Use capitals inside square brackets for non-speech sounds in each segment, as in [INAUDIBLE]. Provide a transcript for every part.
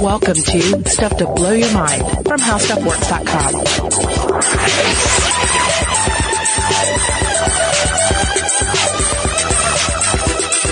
Welcome to Stuff to Blow Your Mind from HowStuffWorks.com.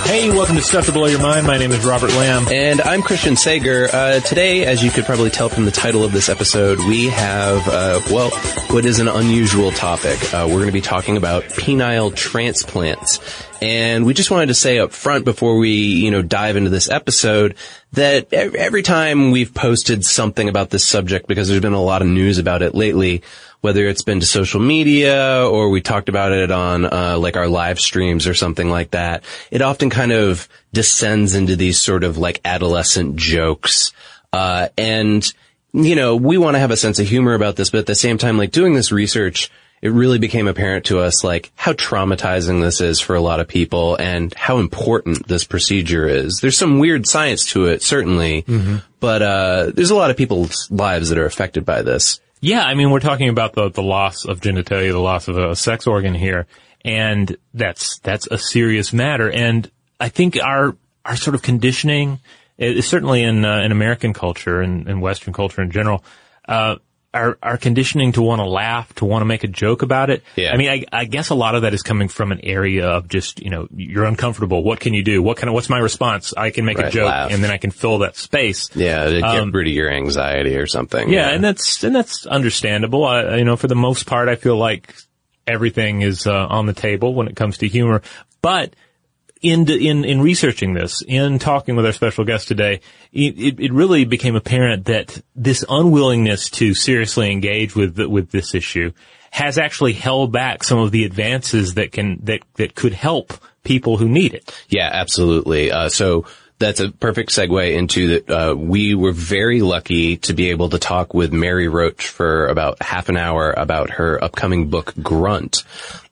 Hey, welcome to Stuff to Blow Your Mind. My name is Robert Lamb. And I'm Christian Sager. Uh, today, as you could probably tell from the title of this episode, we have, uh, well, what is an unusual topic. Uh, we're going to be talking about penile transplants. And we just wanted to say up front before we, you know, dive into this episode that every time we've posted something about this subject, because there's been a lot of news about it lately, whether it's been to social media or we talked about it on, uh, like our live streams or something like that, it often kind of descends into these sort of like adolescent jokes. Uh, and, you know, we want to have a sense of humor about this, but at the same time, like doing this research, it really became apparent to us like how traumatizing this is for a lot of people and how important this procedure is. There's some weird science to it, certainly, mm-hmm. but uh, there's a lot of people's lives that are affected by this. Yeah, I mean, we're talking about the the loss of genitalia, the loss of a sex organ here, and that's that's a serious matter. And I think our our sort of conditioning, is certainly in uh, in American culture and, and Western culture in general. Uh, our, our conditioning to want to laugh, to want to make a joke about it. Yeah. I mean, I, I guess a lot of that is coming from an area of just, you know, you're uncomfortable. What can you do? What kind of, what's my response? I can make right, a joke laugh. and then I can fill that space. Yeah, to get um, rid of your anxiety or something. Yeah, yeah, and that's, and that's understandable. I, you know, for the most part, I feel like everything is uh, on the table when it comes to humor. But in, in, in researching this, in talking with our special guest today, it, it really became apparent that this unwillingness to seriously engage with, with this issue has actually held back some of the advances that can, that, that could help people who need it. Yeah, absolutely. Uh, so, that's a perfect segue into that. Uh, we were very lucky to be able to talk with Mary Roach for about half an hour about her upcoming book, Grunt.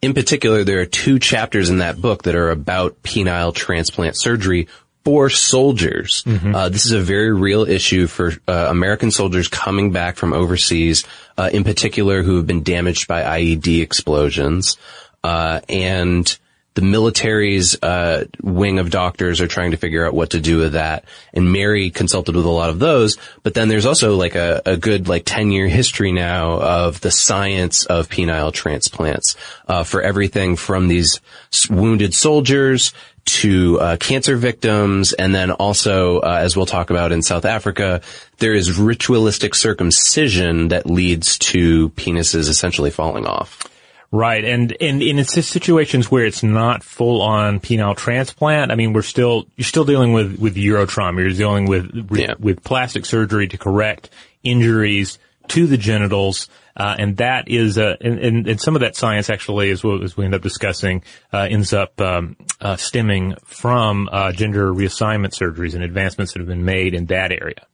In particular, there are two chapters in that book that are about penile transplant surgery for soldiers. Mm-hmm. Uh, this is a very real issue for uh, American soldiers coming back from overseas, uh, in particular who have been damaged by IED explosions. Uh, and the military's uh, wing of doctors are trying to figure out what to do with that. And Mary consulted with a lot of those. But then there's also like a, a good like 10 year history now of the science of penile transplants uh, for everything from these wounded soldiers to uh, cancer victims, and then also, uh, as we'll talk about in South Africa, there is ritualistic circumcision that leads to penises essentially falling off. Right, and and in situations where it's not full on penile transplant, I mean, we're still you're still dealing with with urotrauma. You're dealing with yeah. with plastic surgery to correct injuries to the genitals. Uh, and that is, uh, and, and, and, some of that science actually, as, well, as we end up discussing, uh, ends up um, uh, stemming from uh, gender reassignment surgeries and advancements that have been made in that area.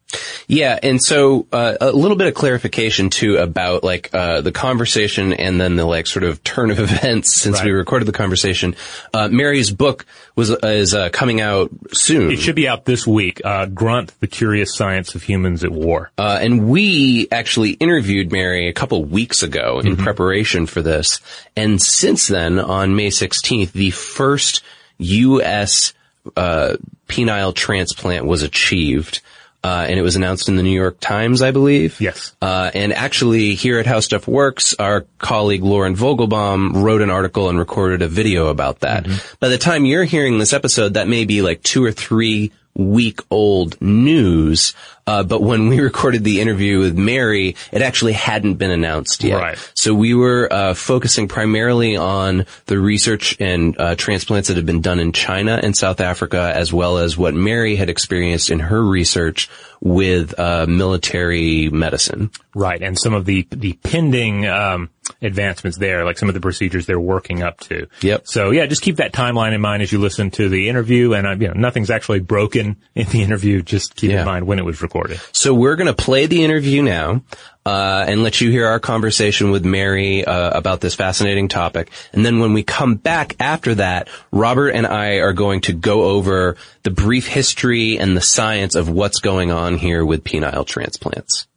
Yeah, and so uh, a little bit of clarification too about like uh, the conversation and then the like sort of turn of [LAUGHS] events since right. we recorded the conversation. Uh, Mary's book was is uh, coming out soon. It should be out this week. Uh, Grunt: The Curious Science of Humans at War. Uh, and we actually interviewed Mary a couple weeks ago in mm-hmm. preparation for this, and since then, on May 16th, the first U.S. penile transplant was achieved. Uh, and it was announced in the New York Times, I believe. Yes. Uh, and actually, here at How Stuff Works, our colleague Lauren Vogelbaum wrote an article and recorded a video about that. Mm-hmm. By the time you're hearing this episode, that may be like two or three week old news. Uh, but when we [LAUGHS] recorded the interview with Mary, it actually hadn't been announced yet. Right. So we were uh, focusing primarily on the research and uh, transplants that have been done in China and South Africa, as well as what Mary had experienced in her research with uh, military medicine. Right, and some of the the pending um, advancements there, like some of the procedures they're working up to. Yep. So yeah, just keep that timeline in mind as you listen to the interview, and uh, you know nothing's actually broken in the [LAUGHS] interview. Just keep Yeah. in mind when it was recorded. So we're going to play the interview now. Uh, and let you hear our conversation with Mary uh, about this fascinating topic. And then when we come back after that, Robert and I are going to go over the brief history and the science of what's going on here with penile transplants.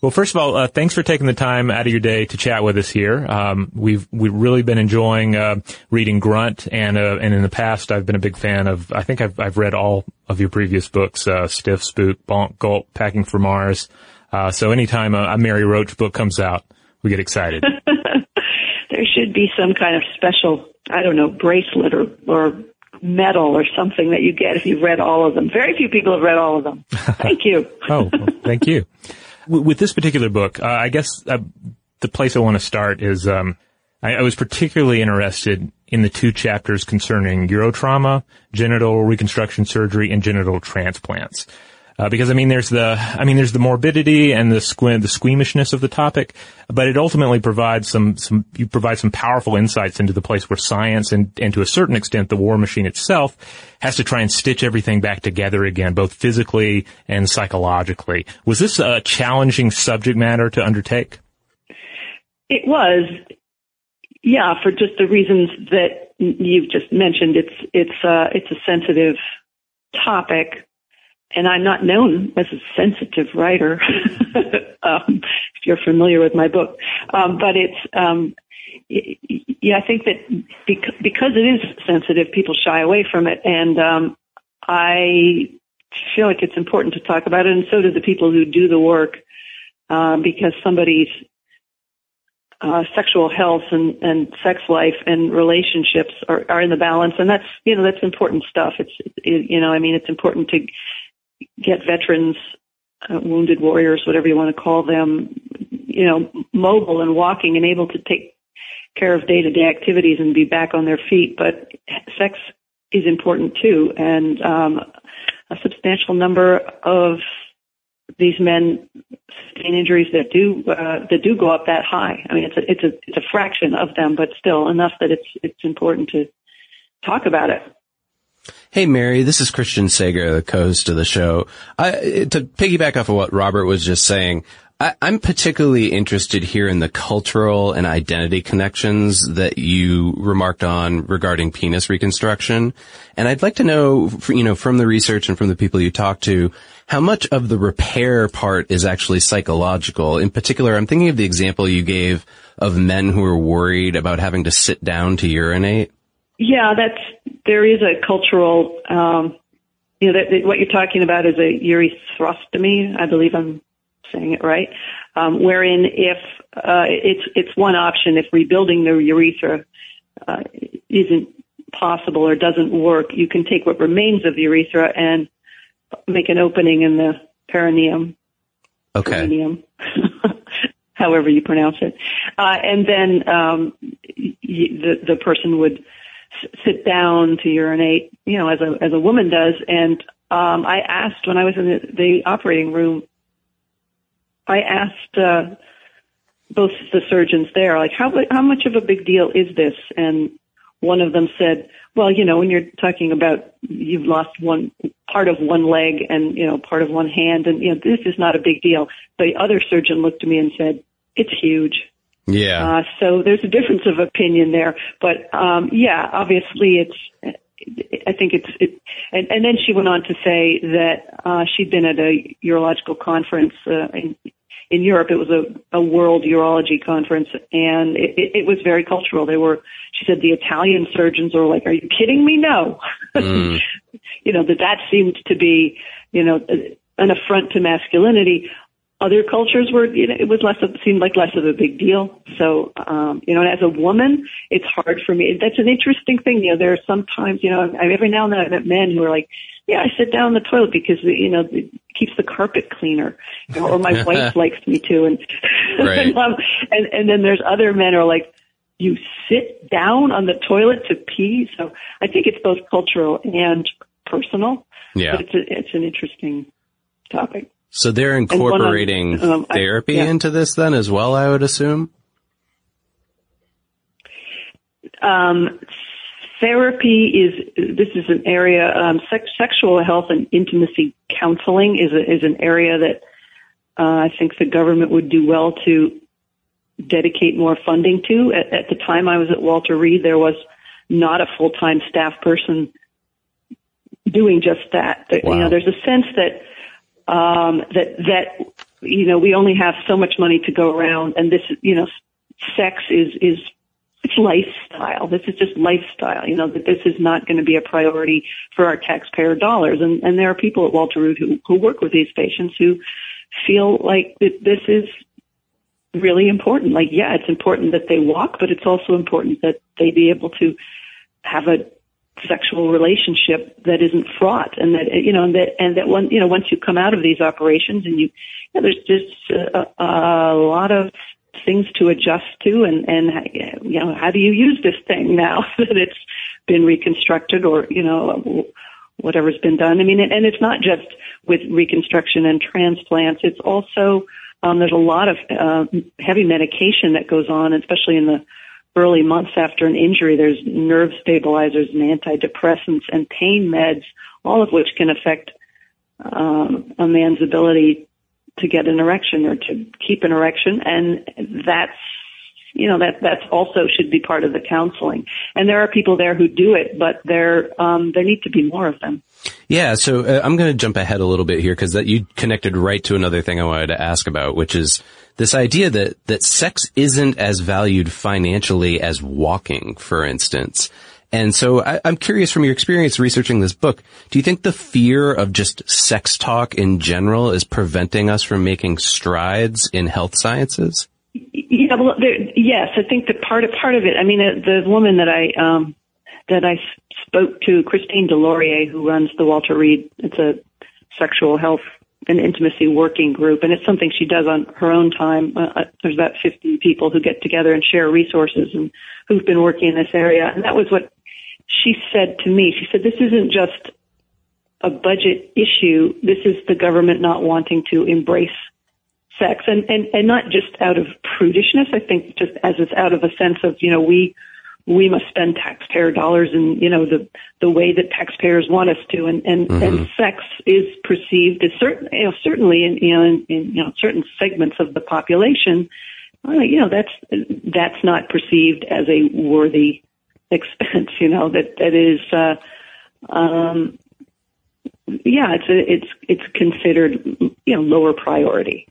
Well, first of all, uh, thanks for taking the time out of your day to chat with us here. Um, we've we've really been enjoying uh, reading Grunt, and uh, and in the past, I've been a big fan of. I think I've I've read all of your previous books: uh, Stiff, Spook, Bonk, Gulp, Packing for Mars. Uh, so anytime a, a Mary Roach book comes out, we get excited. [LAUGHS] there should be some kind of special, I don't know, bracelet or or medal or something that you get if you've read all of them. Very few people have read all of them. [LAUGHS] Thank you. oh, well, thank you [LAUGHS] with this particular book, uh, I guess uh, the place I want to start is um, I, I, was particularly interested in the two chapters concerning urotrauma, genital reconstruction surgery, and genital transplants. Uh, because I mean, there's the, I mean, there's the morbidity and the squim, the squeamishness of the topic, but it ultimately provides some, some, you provide some powerful insights into the place where science and, and to a certain extent the war machine itself has to try and stitch everything back together again, both physically and psychologically. Was this a challenging subject matter to undertake? It was, yeah, for just the reasons that you've just mentioned. It's, it's, uh, it's a sensitive topic and I'm not known as a sensitive writer, [LAUGHS] um, if you're familiar with my book. Um, but it's, um, yeah, I think that bec- because it is sensitive, people shy away from it, and um, I feel like it's important to talk about it, and so do the people who do the work, uh, because somebody's uh, sexual health and, and sex life and relationships are, are in the balance, and that's you know that's important stuff. It's it, you know I mean it's important to get veterans, uh, wounded warriors, whatever you want to call them, you know, mobile and walking and able to take care of day to day activities and be back on their feet. But sex is important too. And, um, a substantial number of these men sustain injuries that do uh, that do go up that high. I mean, it's a it's a it's a fraction of them, but still enough that it's it's important to talk about it. Hey, Mary, this is Christian Sager, the co-host of the show. I, to piggyback off of what Robert was just saying, I, am particularly interested here in the cultural and identity connections that you remarked on regarding penis reconstruction. And I'd like to know, you know, from the research and from the people you talk to, how much of the repair part is actually psychological. In particular, I'm thinking of the example you gave of men who are worried about having to sit down to urinate. Yeah, that's there is a cultural. Um, you know, that, that what you're talking about is a urethrostomy. I believe I'm saying it right. Um, wherein if uh, it's it's one option if rebuilding the urethra uh, isn't possible or doesn't work, you can take what remains of the urethra and make an opening in the perineum. Okay. Perineum. [LAUGHS] however you pronounce it, uh, and then um, the the person would sit down to urinate, you know, as a as a woman does. And um, I asked when I was in the, the operating room, I asked uh, both the surgeons there, like, how how much of a big deal is this? And one of them said, well, you know, when you're talking about you've lost one part of one leg and you know part of one hand, and you know this is not a big deal. The other surgeon looked at me and said, it's huge. Yeah. Uh, so there's a difference of opinion there, but um, yeah, obviously it's. I think it's it, and, and then she went on to say that uh, she'd been at a urological conference uh, in in Europe. It was a, a world urology conference, and it, it, it was very cultural. They were, she said, the Italian surgeons were like, "Are you kidding me? No." [LAUGHS] Mm. you know that that seemed to be, you know, an affront to masculinity other cultures were, you know, it was less of, seemed like less of a big deal. So, um, you know, as a woman, it's hard for me. That's an interesting thing. You know, there are sometimes, you know, I, every now and then I've met men who are like, yeah, I sit down in the toilet because, you know, it keeps the carpet cleaner, you know, or my [LAUGHS] wife likes me to. And, [LAUGHS] right. and, um, and, and then there's other men who are like, you sit down on the toilet to pee. So I think it's both cultural and personal. Yeah. But it's, a, it's an interesting topic. So they're incorporating um, therapy I, yeah. into this then as well, I would assume? Um, therapy is, this is an area, um, sex, sexual health and intimacy counseling is, a, is an area that uh, I think the government would do well to dedicate more funding to. At, at the time I was at Walter Reed, there was not a full-time staff person doing just that. Wow. You know, there's a sense that um, that that you know, we only have so much money to go around and this, you know, sex is, is, it's lifestyle. This is just lifestyle, you know, that this is not going to be a priority for our taxpayer dollars. And, and there are people at Walter Reed who, who work with these patients who feel like that this is really important. Like, yeah, it's important that they walk, but it's also important that they be able to have a sexual relationship that isn't fraught and that you know and that and that one you know once you come out of these operations and you, you know, there's just a, a lot of things to adjust to and and you know how do you use this thing now [LAUGHS] that it's been reconstructed or you know whatever's been done? I mean and it's not just with reconstruction and transplants. It's also um, there's a lot of uh, heavy medication that goes on especially in the early months after an injury. There's nerve stabilizers and antidepressants and pain meds, all of which can affect um, a man's ability to get an erection or to keep an erection, and that's you know that that's also should be part of the counseling. And there are people there who do it, but there um, there need to be more of them. Yeah, so uh, I'm going to jump ahead a little bit here because that you connected right to another thing I wanted to ask about, which is this idea that that sex isn't as valued financially as walking, for instance. And so I, am curious from your experience researching this book, do you think the fear of just sex talk in general is preventing us from making strides in health sciences? Yeah, well, there, yes, I think that part of part of it. I mean, the, the woman that I um, that I spoke to, Christine Deslauriers, who runs the Walter Reed. It's a sexual health and intimacy working group, and it's something she does on her own time. Uh, uh there's about 50 people who get together and share resources and who've been working in this area, and that was what she said to me. She said, "This isn't just a budget issue. This is the government not wanting to embrace sex and, and, and not just out of prudishness. I think just as it's out of a sense of, you know, we, we must spend taxpayer dollars in, you know, the, the way that taxpayers want us to. And, and, mm-hmm. and sex is perceived as certain, you know, certainly in, you know, in, in, you know, certain segments of the population, uh, you know, that's, that's not perceived as a worthy expense, you know, that, that is, uh, um, yeah, it's a, it's it's considered you know lower priority.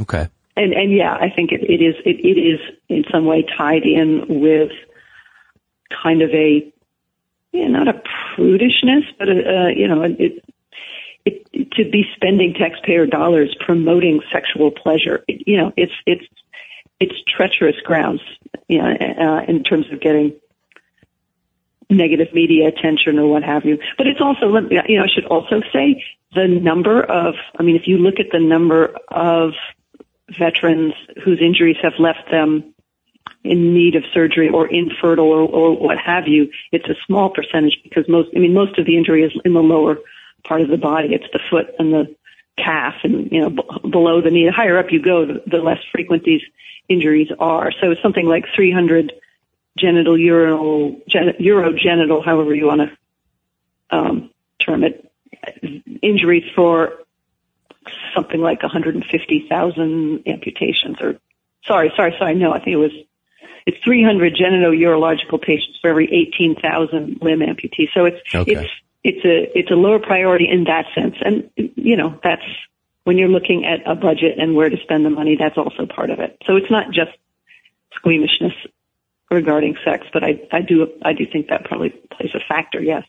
Okay. And and yeah, I think it, it is it, it is in some way tied in with kind of a yeah, not a prudishness, but a, you know, it, it, to be spending taxpayer dollars promoting sexual pleasure, it, you know, it's it's it's treacherous grounds, you know, uh, in terms of getting negative media attention or what have you. But it's also, you know, I should also say the number of, I mean, if you look at the number of veterans whose injuries have left them in need of surgery or infertile or, or what have you, it's a small percentage because most, I mean, most of the injury is in the lower part of the body. It's the foot and the calf and, you know, b- below the knee. The higher up you go, the, the less frequent these injuries are. So it's something like 300 genital urinal, gen, urogenital, however you want to um, term it, injuries for something like 150,000 amputations or sorry, sorry, sorry. No, I think it was, it's 300 genito-urological patients for every 18,000 limb amputees. So it's, okay. it's, it's a, it's a lower priority in that sense. And, you know, that's when you're looking at a budget and where to spend the money, that's also part of it. So it's not just squeamishness regarding sex, but I, I do, I do think that probably plays a factor. Yes.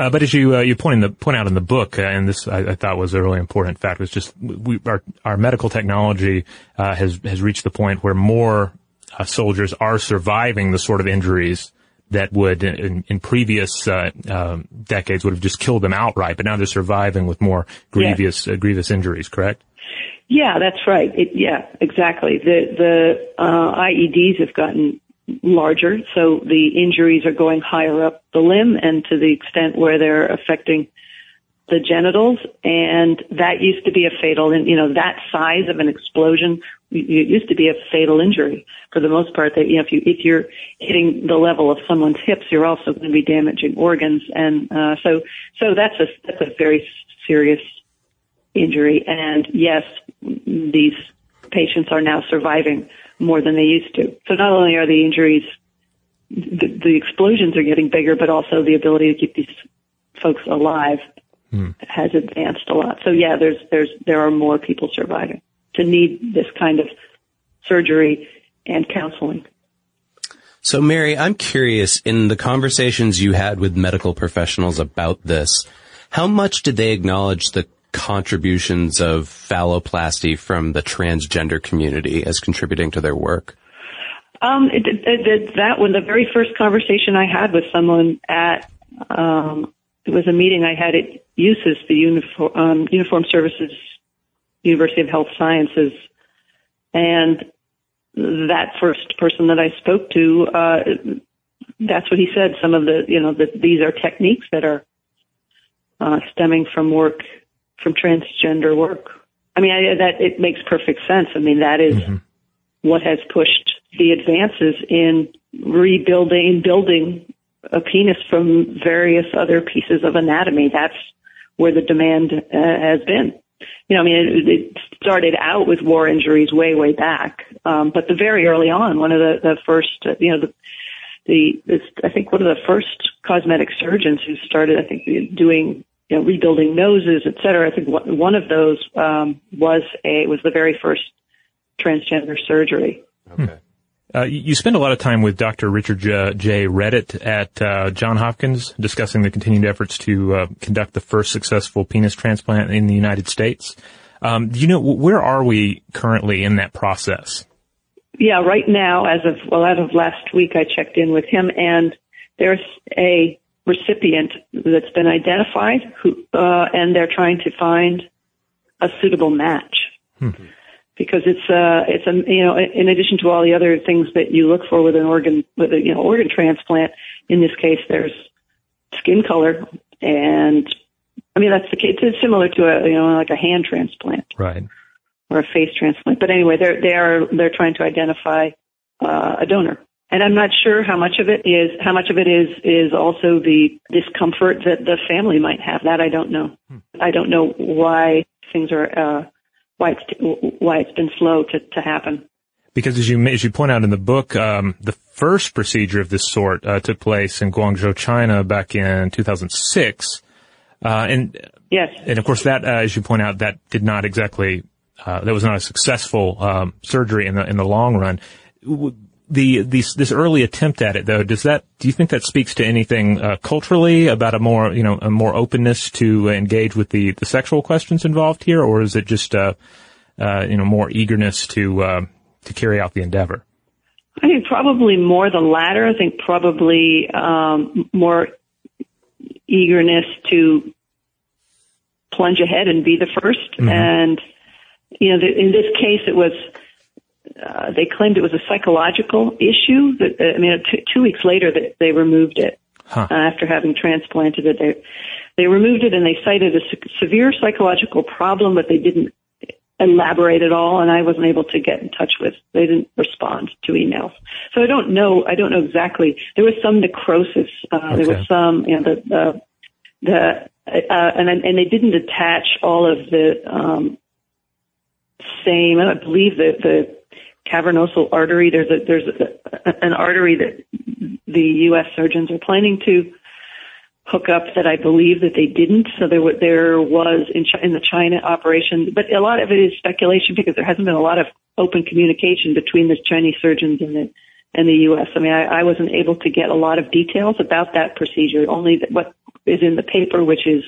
Uh, but as you uh, you point, the, point out in the book, uh, and this I, I, thought was a really important fact, was just we, our our medical technology uh, has has reached the point where more uh, soldiers are surviving the sort of injuries that would in, in previous uh, um, decades would have just killed them outright, but now they're surviving with more grievous grievous injuries. Correct? Yeah, that's right. It, yeah, exactly. The the IEDs have gotten larger, so the injuries are going higher up the limb and to the extent where they're affecting the genitals, and that used to be a fatal, and you know that size of an explosion it used to be a fatal injury for the most part. That you know if you if you're hitting the level of someone's hips, you're also going to be damaging organs, and uh, so so that's a that's a very serious injury. And yes, these patients are now surviving more than they used to. So not only are the injuries, the, the explosions are getting bigger, but also the ability to keep these folks alive hmm. has advanced a lot. So yeah, there's there's there are more people surviving. to need this kind of surgery and counseling. So Mary, I'm curious in the conversations you had with medical professionals about this, how much did they acknowledge the contributions of phalloplasty from the transgender community as contributing to their work? Um, it, it, it, that one, the very first conversation I had with someone at, um, it was a meeting I had at USUHS, the Uniform, um, Uniform Services University of Health Sciences, and that first person that I spoke to, uh, that's what he said. Some of the, you know, that these are techniques that are uh, stemming from work, from transgender work. I mean, I, that it makes perfect sense. I mean, that is mm-hmm. what has pushed the advances in rebuilding, building a penis from various other pieces of anatomy. That's where the demand uh, has been. You know, I mean, it, it started out with war injuries way, way back, um, but the very early on, one of the, the first, uh, you know, the the this, I think one of the first cosmetic surgeons who started, I think, doing you know rebuilding noses, et cetera. I think one of those um, was a was the very first transgender surgery. Okay. Uh, you spend a lot of time with Dr. Richard J. J. Redett at uh, John Hopkins discussing the continued efforts to uh, conduct the first successful penis transplant in the United States. Um, do you know where are we currently in that process? Yeah, right now, as of well, as of last week, I checked in with him, and there's a recipient that's been identified, who, uh, and they're trying to find a suitable match. Hmm because it's uh it's a you know in addition to all the other things that you look for with an organ with a you know organ transplant in this case there's skin color and I mean that's the case it's similar to a you know like a hand transplant. Right. Or a face transplant. But anyway they're they are they're trying to identify uh, a donor. And I'm not sure how much of it is how much of it is is also the discomfort that the family might have. That I don't know. Hmm. I don't know why things are uh why it's why it's been slow to, to happen. Because as you as you point out in the book, um, the first procedure of this sort uh, took place in Guangzhou, China, back in 2006, uh, and yes, and of course that, uh, as you point out, that did not exactly uh, that was not a successful um, surgery in the in the long run. The, these, this early attempt at it, though, does that? Do you think that speaks to anything uh, culturally about a more, you know, a more openness to engage with the, the sexual questions involved here, or is it just, uh, uh, you know, more eagerness to uh, to carry out the endeavor? I think probably more the latter. I think probably um, more eagerness to plunge ahead and be the 1st mm-hmm. And you know, the, in this case, it was uh, they claimed it was a psychological issue. That uh, I mean, t- two weeks later, that they removed it huh. uh, after having transplanted it. They they removed it and they cited a se- severe psychological problem, but they didn't elaborate at all. And I wasn't able to get in touch with. They didn't respond to emails, so I don't know. I don't know exactly. There was some necrosis. Uh, okay. There was some, you know, the the, the uh, and and they didn't attach all of the um, same. I believe that the cavernosal artery. There's a there's a, an artery that the U.S. surgeons are planning to hook up that I believe that they didn't. So there were, there was in, in the China operation, but a lot of it is speculation because there hasn't been a lot of open communication between the Chinese surgeons and the and the U.S. I mean, I, I wasn't able to get a lot of details about that procedure. Only what is in the paper, which is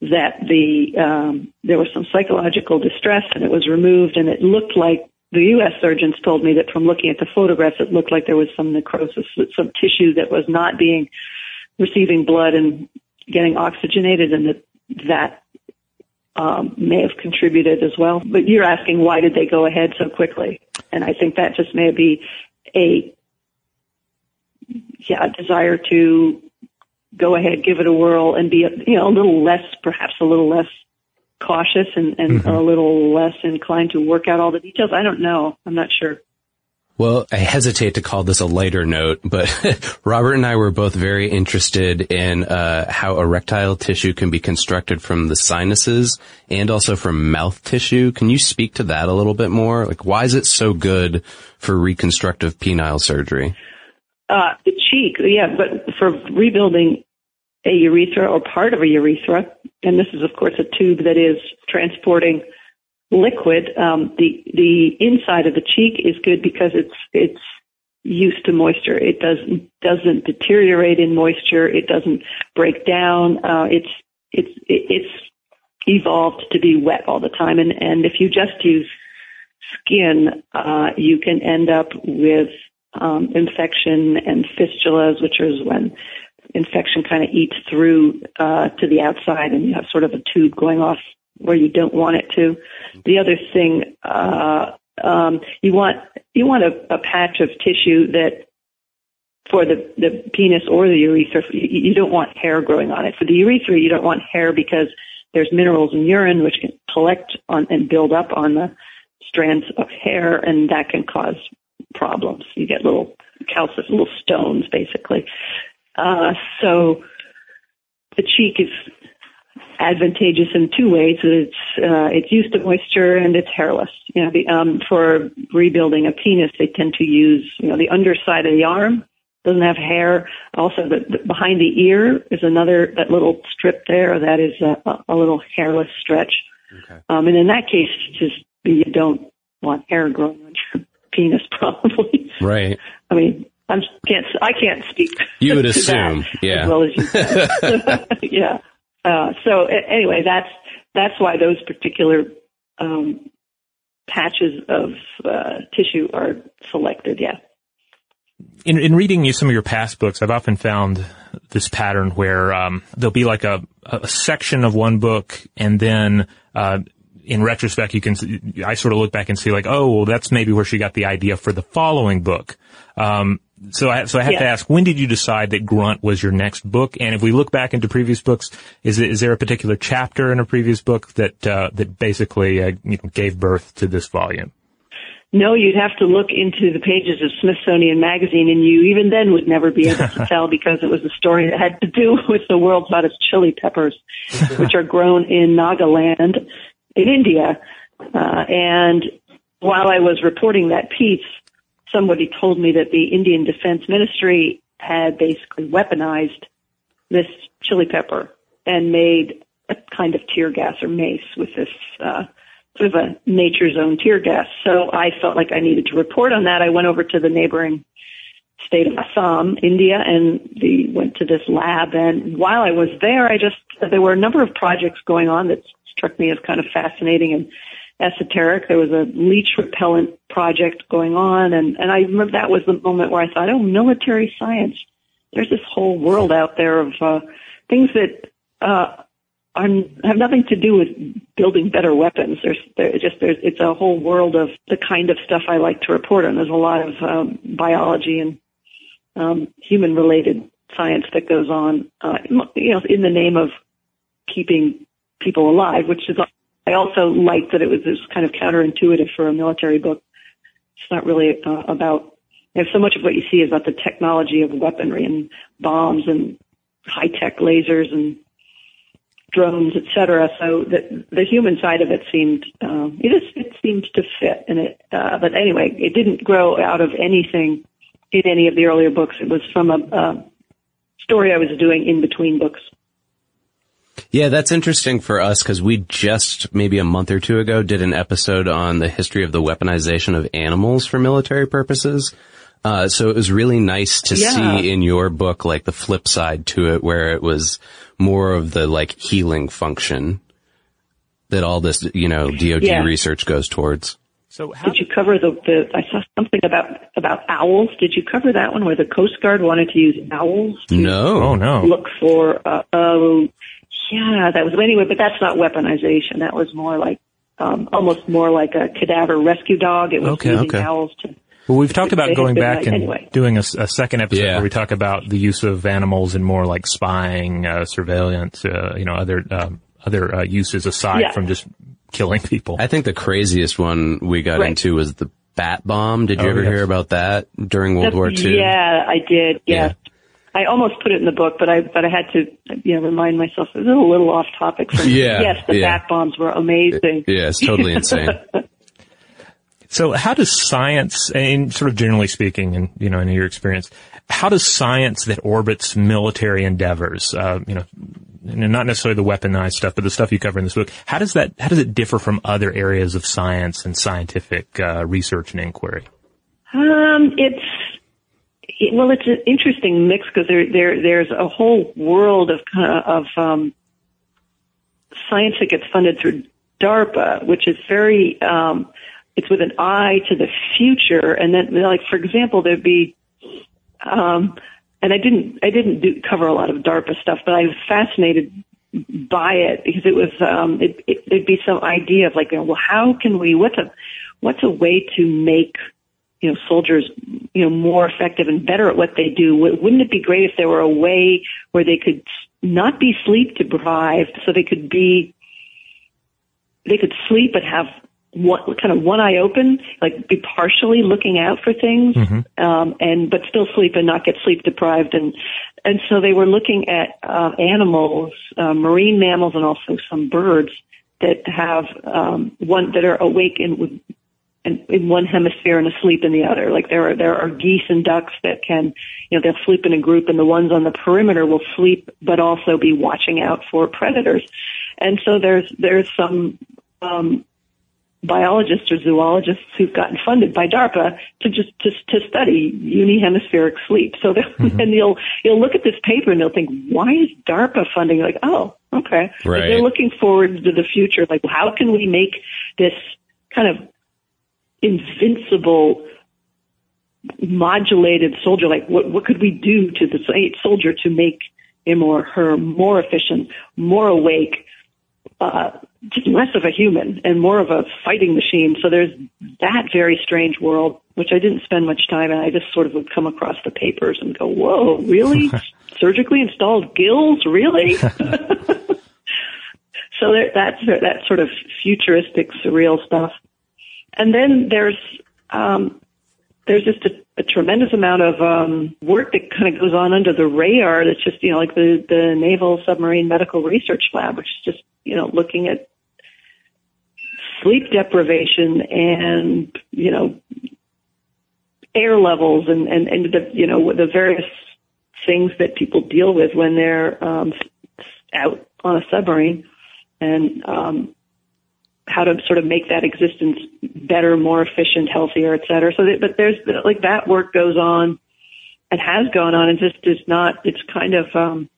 that the um, there was some psychological distress and it was removed, and it looked like the U.S. surgeons told me that from looking at the photographs, it looked like there was some necrosis, some tissue that was not being receiving blood and getting oxygenated, and that that um, may have contributed as well. But you're asking why did they go ahead so quickly? And I think that just may be a yeah a desire to go ahead, give it a whirl, and be you know a little less, perhaps a little less cautious and, and mm-hmm. a little less inclined to work out all the details. I don't know. I'm not sure. Well, I hesitate to call this a lighter note, but [LAUGHS] Robert and I were both very interested in uh, how erectile tissue can be constructed from the sinuses and also from mouth tissue. Can you speak to that a little bit more? Like, why is it so good for reconstructive penile surgery? Uh, the cheek, yeah, but for rebuilding a urethra or part of a urethra, and this is of course a tube that is transporting liquid. Um, the the inside of the cheek is good because it's it's used to moisture. It doesn't doesn't deteriorate in moisture. It doesn't break down. Uh, it's it's it's evolved to be wet all the time. And and if you just use skin, uh, you can end up with um, infection and fistulas, which is when infection kind of eats through uh, to the outside, and you have sort of a tube going off where you don't want it to. The other thing, uh, um, you want you want a, a patch of tissue that for the, the penis or the urethra, you don't want hair growing on it. For the urethra, you don't want hair because there's minerals in urine which can collect on and build up on the strands of hair, and that can cause problems. You get little calcium, little stones, basically. Uh, so the cheek is advantageous in two ways. It's uh, it's used to moisture and it's hairless. You know, the, um, for rebuilding a penis, they tend to use you know the underside of the arm doesn't have hair. Also, the, the behind the ear is another that little strip there that is a, a little hairless stretch. Okay. Um, and in that case, just you don't want hair growing on your [LAUGHS] penis, probably. Right. I mean, I can't I can't speak. You would [LAUGHS] assume, yeah. As well as you, [LAUGHS] [LAUGHS] yeah. Uh, so anyway, that's that's why those particular um, patches of uh, tissue are selected. Yeah. In, in reading you some of your past books, I've often found this pattern where um, there'll be like a, a section of one book, and then uh, in retrospect, you can I sort of look back and see like, oh, well, that's maybe where she got the idea for the following book. Um, so I, so I have yeah. to ask, when did you decide that Grunt was your next book? And if we look back into previous books, is is there a particular chapter in a previous book that uh, that basically uh, you know, gave birth to this volume? No, you'd have to look into the pages of Smithsonian Magazine, and you even then would never be able to [LAUGHS] tell because it was a story that had to do [LAUGHS] with the world's hottest chili peppers, which are grown in Nagaland in India. Uh, and while I was reporting that piece, somebody told me that the Indian Defense Ministry had basically weaponized this chili pepper and made a kind of tear gas or mace with this uh, sort of a nature's own tear gas. So I felt like I needed to report on that. I went over to the neighboring state of Assam, India, and the, went to this lab. And while I was there, I just there were a number of projects going on that struck me as kind of fascinating and esoteric. There was a leech repellent project going on, and and I remember that was the moment where I thought, oh, military science. There's this whole world out there of uh, things that uh, are, have nothing to do with building better weapons. There's there just there's it's a whole world of the kind of stuff I like to report on. There's a lot of um, biology and um, human related science that goes on, uh, you know, in the name of keeping people alive, which is I also liked that it was this kind of counterintuitive for a military book. It's not really uh, about, if so much of what you see is about the technology of weaponry and bombs and high tech lasers and drones, etc. So the the human side of it seemed um, it is it seemed to fit, and it. Uh, but anyway, it didn't grow out of anything in any of the earlier books. It was from a, a story I was doing in between books. Yeah, that's interesting for us because we just maybe a month or two ago did an episode on the history of the weaponization of animals for military purposes. Uh, so it was really nice to yeah. see in your book like the flip side to it, where it was more of the like healing function that all this you know DoD yeah. research goes towards. So how did you cover the, the? I saw something about about owls. Did you cover that one where the Coast Guard wanted to use owls? To no, oh no. Look for uh, uh, yeah, that was anyway, but that's not weaponization. That was more like um, almost more like a cadaver rescue dog. It was okay, using okay. owls to. Well, we've talked about going back like, and anyway. doing a, a, second episode yeah. where we talk about the use of animals in more like spying, uh, surveillance, uh, you know, other um, other uh, uses aside yeah. from just killing people. I think the craziest one we got right. into was the bat bomb. Did you oh, ever yes. hear about that during World That's, War II? Yeah, I did. Yes. Yeah. I almost put it in the book, but I but I had to you know remind myself it was a little off topic. For me. Yeah, yes, the yeah. bat bombs were amazing. Yeah, it's totally insane. [LAUGHS] So how does science, and sort of generally speaking, and you know, in your experience, how does science that orbits military endeavors, uh, you know, not necessarily the weaponized stuff, but the stuff you cover in this book. How does that how does it differ from other areas of science and scientific uh, research and inquiry? Um, it's it, well, it's an interesting mix because there there there's a whole world of of um, science that gets funded through DARPA, which is very um, it's with an eye to the future, and then like for example, there'd be um, and I didn't I didn't do, cover a lot of DARPA stuff, but I was fascinated by it because it was um, it, it, there'd be some idea of like, well, how can we? What's a what's a way to make you know soldiers you know more effective and better at what they do? Wouldn't it be great if there were a way where they could not be sleep deprived, so they could be they could sleep but have one kind of one eye open, like be partially looking out for things, mm-hmm. um, and but still sleep and not get sleep deprived. And and so they were looking at uh, animals, uh, marine mammals, and also some birds that have um, one that are awake in in, in one hemisphere and asleep in the other. Like there are there are geese and ducks that can, you know, they'll sleep in a group, and the ones on the perimeter will sleep, but also be watching out for predators. And so there's there's some um, biologists or zoologists who've gotten funded by DARPA to just to, to study unihemispheric sleep. So [LAUGHS] mm-hmm. then you'll you'll look at this paper and they'll think, why is DARPA funding? Like, oh, okay. Right. They're looking forward to the future. Like, how can we make this kind of invincible modulated soldier? Like, what what could we do to the soldier to make him or her more efficient, more awake? Uh, just less of a human and more of a fighting machine. So there's that very strange world, which I didn't spend much time in. I just sort of would come across the papers and go, whoa, really? [LAUGHS] Surgically installed gills? Really? [LAUGHS] so there, that's that sort of futuristic, surreal stuff. And then there's, um, there's just a, a tremendous amount of um, work that kind of goes on under the radar. That's just you know like the the Naval Submarine Medical Research Lab, which is just you know looking at sleep deprivation and, you know, air levels and, and, and the, you know, the various things that people deal with when they're, um, out on a submarine and, um, how to sort of make that existence better, more efficient, healthier, et cetera. So, that, but there's like that work goes on and has gone on and just is not, it's kind of, um,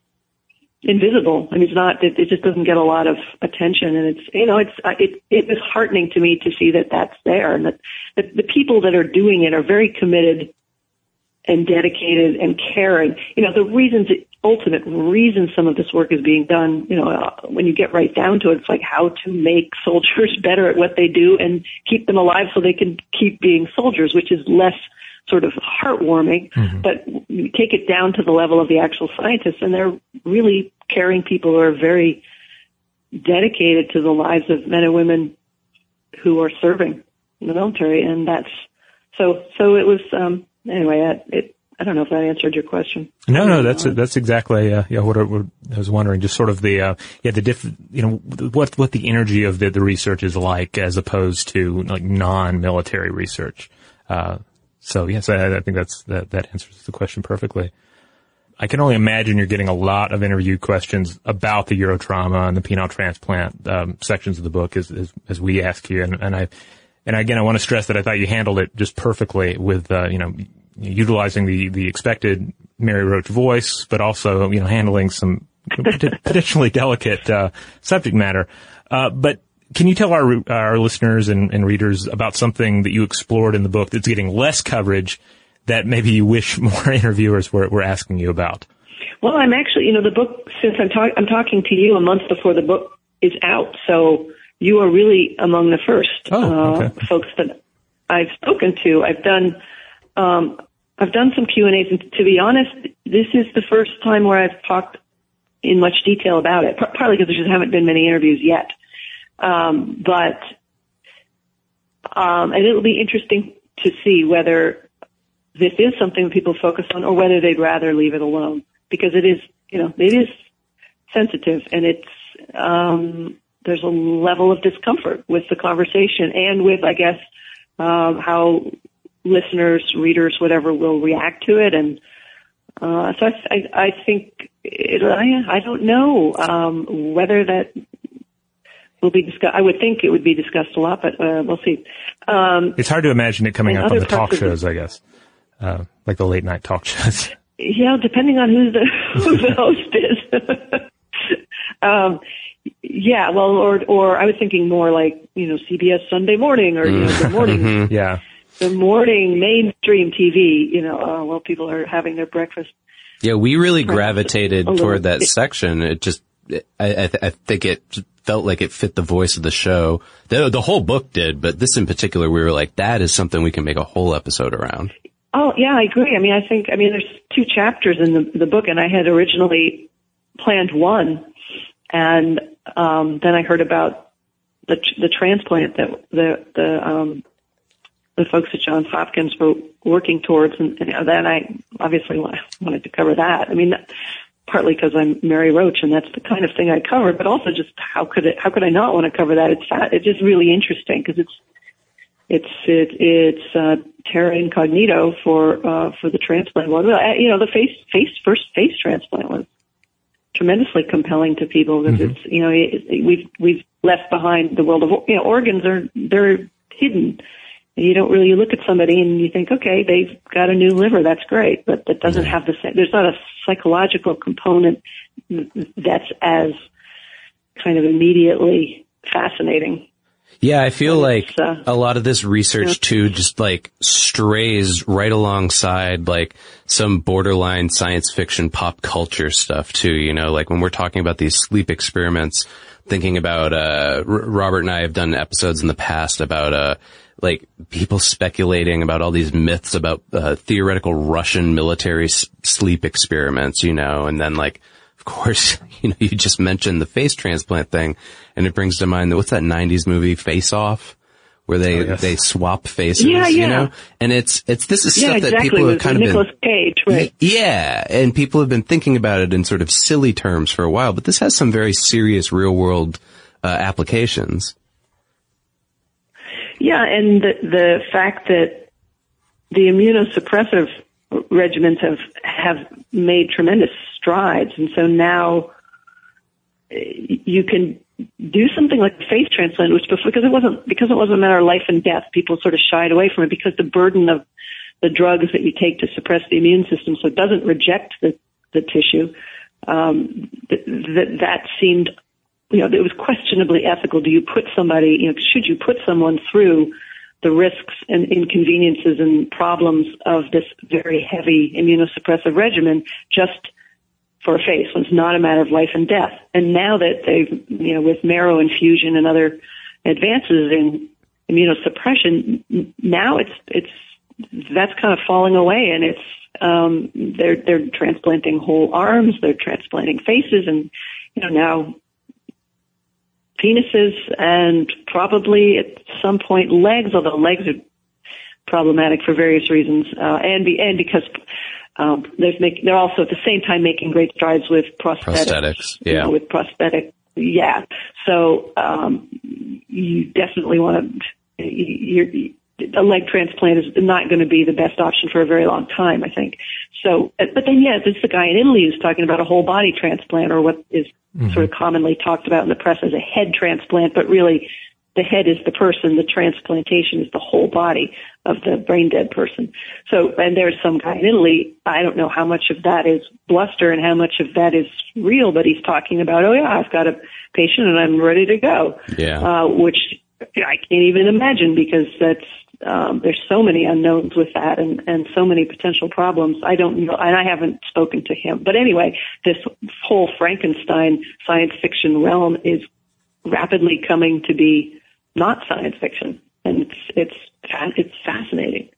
invisible. I mean, it's not. It, it just doesn't get a lot of attention, and it's you know, it's it it heartening to me to see that that's there, and that, that the people that are doing it are very committed and dedicated and caring. You know, the reasons, ultimate reason some of this work is being done. You know, uh, when you get right down to it, it's like how to make [LAUGHS] soldiers better at what they do and keep them alive so they can keep being soldiers, which is less sort of heartwarming, mm-hmm. but you take it down to the level of the actual scientists, and they're really caring people who are very dedicated to the lives of men and women who are serving in the military, and that's so. So it was um, anyway. It, I don't know if that answered your question. No, no, that's that's exactly uh, yeah what I, what I, was wondering. Just sort of the uh, yeah the diff you know what what the energy of the, the research is like as opposed to like non military research. Uh, so yes, I, I think that's that that answers the question perfectly. I can only imagine you're getting a lot of interview questions about the urotrauma and the penile transplant um, sections of the book as, as, as we ask you. And, and I and again, I want to stress that I thought you handled it just perfectly with uh, you know utilizing the the expected Mary Roach voice, but also you know handling some potentially [LAUGHS] delicate uh, subject matter. Uh, but can you tell our our listeners and, and readers about something that you explored in the book that's getting less coverage that maybe you wish [LAUGHS] more interviewers were, were asking you about? Well, I'm actually, you know, the book, since I'm, talk, I'm talking to you a month before the book is out, so you are really among the first oh, okay. uh, folks that I've spoken to. I've done, um, I've done some Q and A's, and to be honest, this is the first time where I've talked in much detail about it. Partly because there just haven't been many interviews yet. Um, but um, and it'll be interesting to see whether this is something that people focus on or whether they'd rather leave it alone because it is, you know, it is sensitive and it's, um, there's a level of discomfort with the conversation and with, I guess, um, how listeners, readers, whatever will react to it. And, uh, so I, I, I think it, I, I don't know um, whether that will be discussed. I would think it would be discussed a lot, but uh, we'll see. Um, It's hard to imagine it coming up on the talk of the- shows, I guess, uh, like the late night talk shows. yeah, depending on who the [LAUGHS] who the [LAUGHS] host is. [LAUGHS] um, yeah, well, or or I was thinking more like you know CBS Sunday Morning or you know [LAUGHS] the morning yeah. the morning mainstream TV. You know, uh, while people are having their breakfast. Yeah, we really gravitated toward that bit. section. It just, I, I, th- I think it felt like it fit the voice of the show. The, the whole book did, but this in particular, we were like, that is something we can make a whole episode around. Oh yeah, I agree. I mean, I think I mean there's two chapters in the the book, and I had originally planned one, and um, then I heard about the the transplant that the the um, the folks at Johns Hopkins were working towards, and, and then I obviously wanted to cover that. I mean, partly because I'm Mary Roach, and that's the kind of thing I cover, but also just how could it how could I not want to cover that? It's fa- it's just really interesting because it's it's it, it's uh, terra incognito for uh, for the transplant. Uh, you know, the face face first face transplant was tremendously compelling to people because mm-hmm. it's you know it, we've we've left behind the world of you know organs are they're hidden. You don't really you look at somebody and you think, okay, they've got a new liver, that's great, but that doesn't have the same. There's not a psychological component that's as kind of immediately fascinating. Yeah, I feel like uh, a lot of this research yeah. too just like strays right alongside like some borderline science fiction pop culture stuff too, you know, like when we're talking about these sleep experiments, thinking about, uh, R- Robert and I have done episodes in the past about, uh, like people speculating about all these myths about, uh, theoretical Russian military s- sleep experiments, you know, and then like, course, [LAUGHS] you know, you just mentioned the face transplant thing and it brings to mind, the what's that 90s movie, Face Off? Where they, yes. they swap faces, Yeah, you know? And it's, it's, this is Yeah, stuff that people have With kind of Nicolas been, Cage, right? yeah, and people have been thinking about it in sort of silly terms for a while, but this has some very serious real world, uh, applications. Yeah, and the, the fact that the immunosuppressive regimens have have made tremendous strides, and so now you can do something like face transplant, which before because it wasn't because it wasn't a matter of life and death, people sort of shied away from it because the burden of the drugs that you take to suppress the immune system, so it doesn't reject the the tissue. Um, that that that seemed you know, it was questionably ethical. Do you put somebody, you know, should you put someone through the risks and inconveniences and problems of this very heavy immunosuppressive regimen just for a face it's not a matter of life and death? And now that they've, you know, with marrow infusion and other advances in immunosuppression, now it's, it's, that's kind of falling away and it's, um, they're, they're transplanting whole arms, they're transplanting faces and, you know, now penises and probably at some point legs, although legs are problematic for various reasons, uh, and be, and because um, there's make, they're also at the same time making great strides with prosthetics. Prosthetics, you yeah. know, with prosthetic, yeah. So um, you definitely want to. You're, a leg transplant is not going to be the best option for a very long time, I think. So, but then, yeah, there's the guy in Italy who's talking about a whole body transplant, or what is sort of commonly talked about in the press as a head transplant, but really the head is the person, the transplantation is the whole body of the brain dead person. So, and there's some guy in Italy, I don't know how much of that is bluster and how much of that is real, but he's talking about, oh yeah, I've got a patient and I'm ready to go. Yeah. Uh, which I can't even imagine because that's, um, there's so many unknowns with that and, and so many potential problems. I don't know, and I haven't spoken to him. But anyway, this whole Frankenstein science fiction realm is rapidly coming to be not science fiction, and it's it's it's fascinating.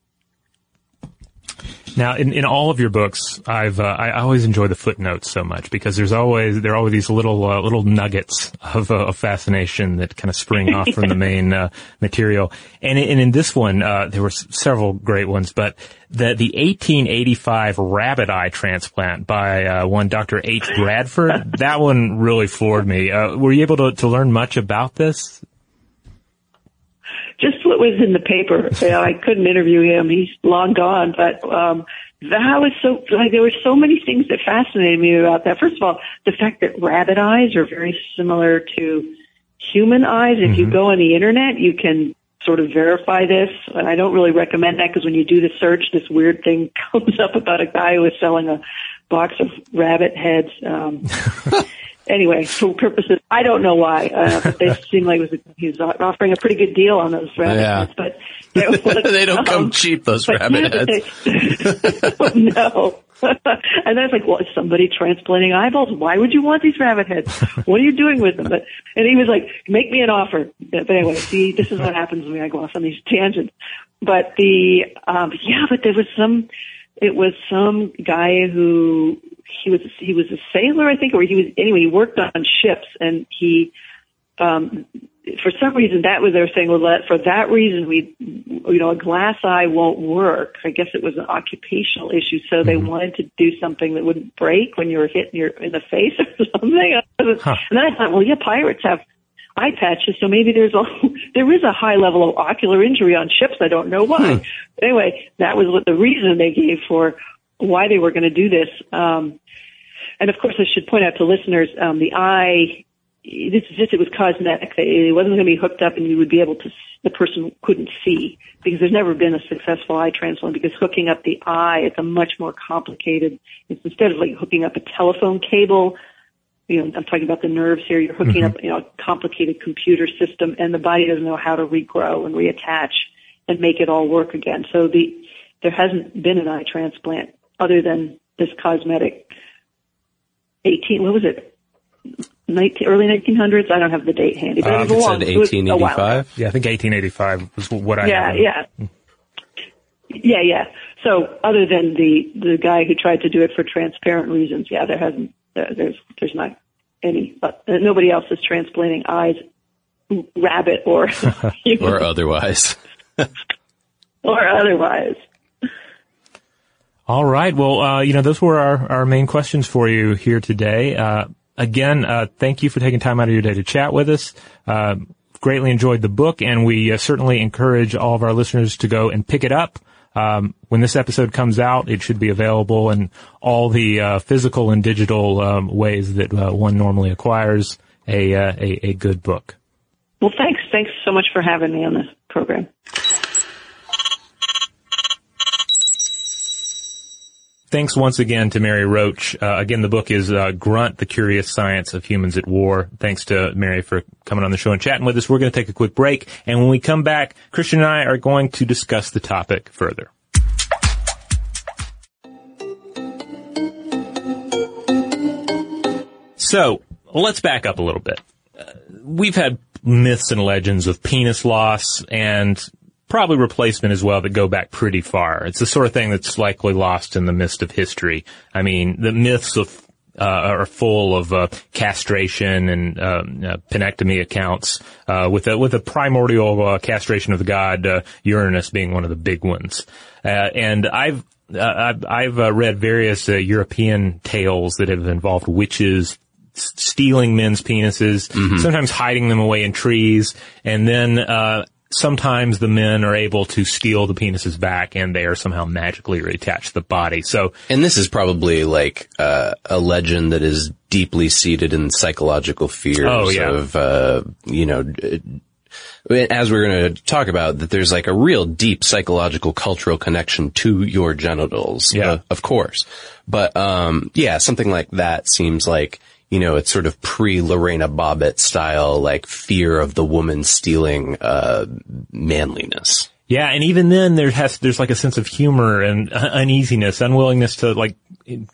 Now, in, in all of your books, I've uh, I always enjoy the footnotes so much because there's always there are always these little uh, little nuggets of, uh, of fascination that kind of spring off from the [LAUGHS] main uh, material. And, in- and in this one, uh, there were s- several great ones, but the the 1885 rabbit eye transplant by uh, one Dr. H. Bradford, that one really floored me. Uh, were you able to, to learn much about this? Just what was in the paper. You know, I couldn't interview him; he's long gone. But um, that was so like there were so many things that fascinated me about that. First of all, the fact that rabbit eyes are very similar to human eyes. If Mm-hmm. you go on the internet, you can sort of verify this. And I don't really recommend that because when you do the search, this weird thing [LAUGHS] comes up about a guy who was selling a box of rabbit heads. Um, [LAUGHS] anyway, for purposes, I don't know why. Uh, [LAUGHS] but they seemed like it was he was offering a pretty good deal on those rabbit Yeah. heads. But [LAUGHS] was, they don't come um, cheap, those rabbit heads. [LAUGHS] they- no. and then was like, well, is somebody transplanting eyeballs? Why would you want these rabbit heads? What are you doing with them? But and he was like, make me an offer. But anyway, see, this is what happens when I go off on these tangents. But the um yeah, but there was some. It was some guy who he was he was a sailor, I think, or he was anyway. He worked on ships, and he um for some reason that was their thing. Well, that, for that reason, we, you know, a glass eye won't work. I guess it was an occupational issue, so they wanted to do something that wouldn't break when you were hit in your in the face [LAUGHS] or something. And then I thought, well, yeah, pirates have eye patches, so maybe there's a [LAUGHS] there is a high level of ocular injury on ships. I don't know why. But anyway, that was what the reason they gave for why they were going to do this. Um, and of course, I should point out to listeners, um, the eye, this is just, it was cosmetic. It wasn't going to be hooked up and you would be able to, the person couldn't see because there's never been a successful eye transplant because hooking up the eye, it's a much more complicated, it's instead of like hooking up a telephone cable, you know, I'm talking about the nerves here, you're hooking up, you know, a complicated computer system and the body doesn't know how to regrow and reattach and make it all work again. So the, there hasn't been an eye transplant other than this cosmetic 18, what was it? 19, early 1900s. I don't have the date handy, but Um, it was a It long, said it was a while ago. 1885. Yeah, I think 1885 was what I Yeah, have. yeah. Yeah, yeah. So other than the, the guy who tried to do it for transparent reasons, yeah, there hasn't, there, there's, there's not any, but uh, nobody else is transplanting eyes, rabbit or, [LAUGHS] [LAUGHS] Or otherwise. [LAUGHS] or otherwise. All right. Well, uh, you know, those were our, our main questions for you here today. Uh, again, uh, thank you for taking time out of your day to chat with us. Uh, greatly enjoyed the book, and we uh, certainly encourage all of our listeners to go and pick it up. Um, when this episode comes out, it should be available in all the uh, physical and digital um, ways that uh, one normally acquires a, uh, a a good book. Well, thanks. Thanks so much for having me on this program. Thanks once again to Mary Roach. Uh, again, the book is uh, Grunt: The Curious Science of Humans at War. Thanks to Mary for coming on the show and chatting with us. We're going to take a quick break, and when we come back, Christian and I are going to discuss the topic further. So let's back up a little bit. Uh, we've had myths and legends of penis loss and probably replacement as well that go back pretty far. It's the sort of thing that's likely lost in the mist of history. I mean, the myths of uh, are full of uh, castration and um, uh, penectomy accounts, uh, with a with a primordial uh, castration of the god uh, Uranus being one of the big ones. Uh, and I've uh, I've, I've uh, read various uh, European tales that have involved witches stealing men's penises, sometimes hiding them away in trees, and then uh, sometimes the men are able to steal the penises back, and they are somehow magically reattached to the body. So And this is probably like uh, a legend that is deeply seated in psychological fears Oh, yeah. of, uh, you know, as we're going to talk about, that there's like a real deep psychological cultural connection to your genitals. Yeah. uh, of course. But, um, yeah, something like that seems like, you know, it's sort of pre Lorena Bobbitt style, like fear of the woman stealing, uh, manliness. Yeah, and even then there has there's like a sense of humor and uneasiness, unwillingness to like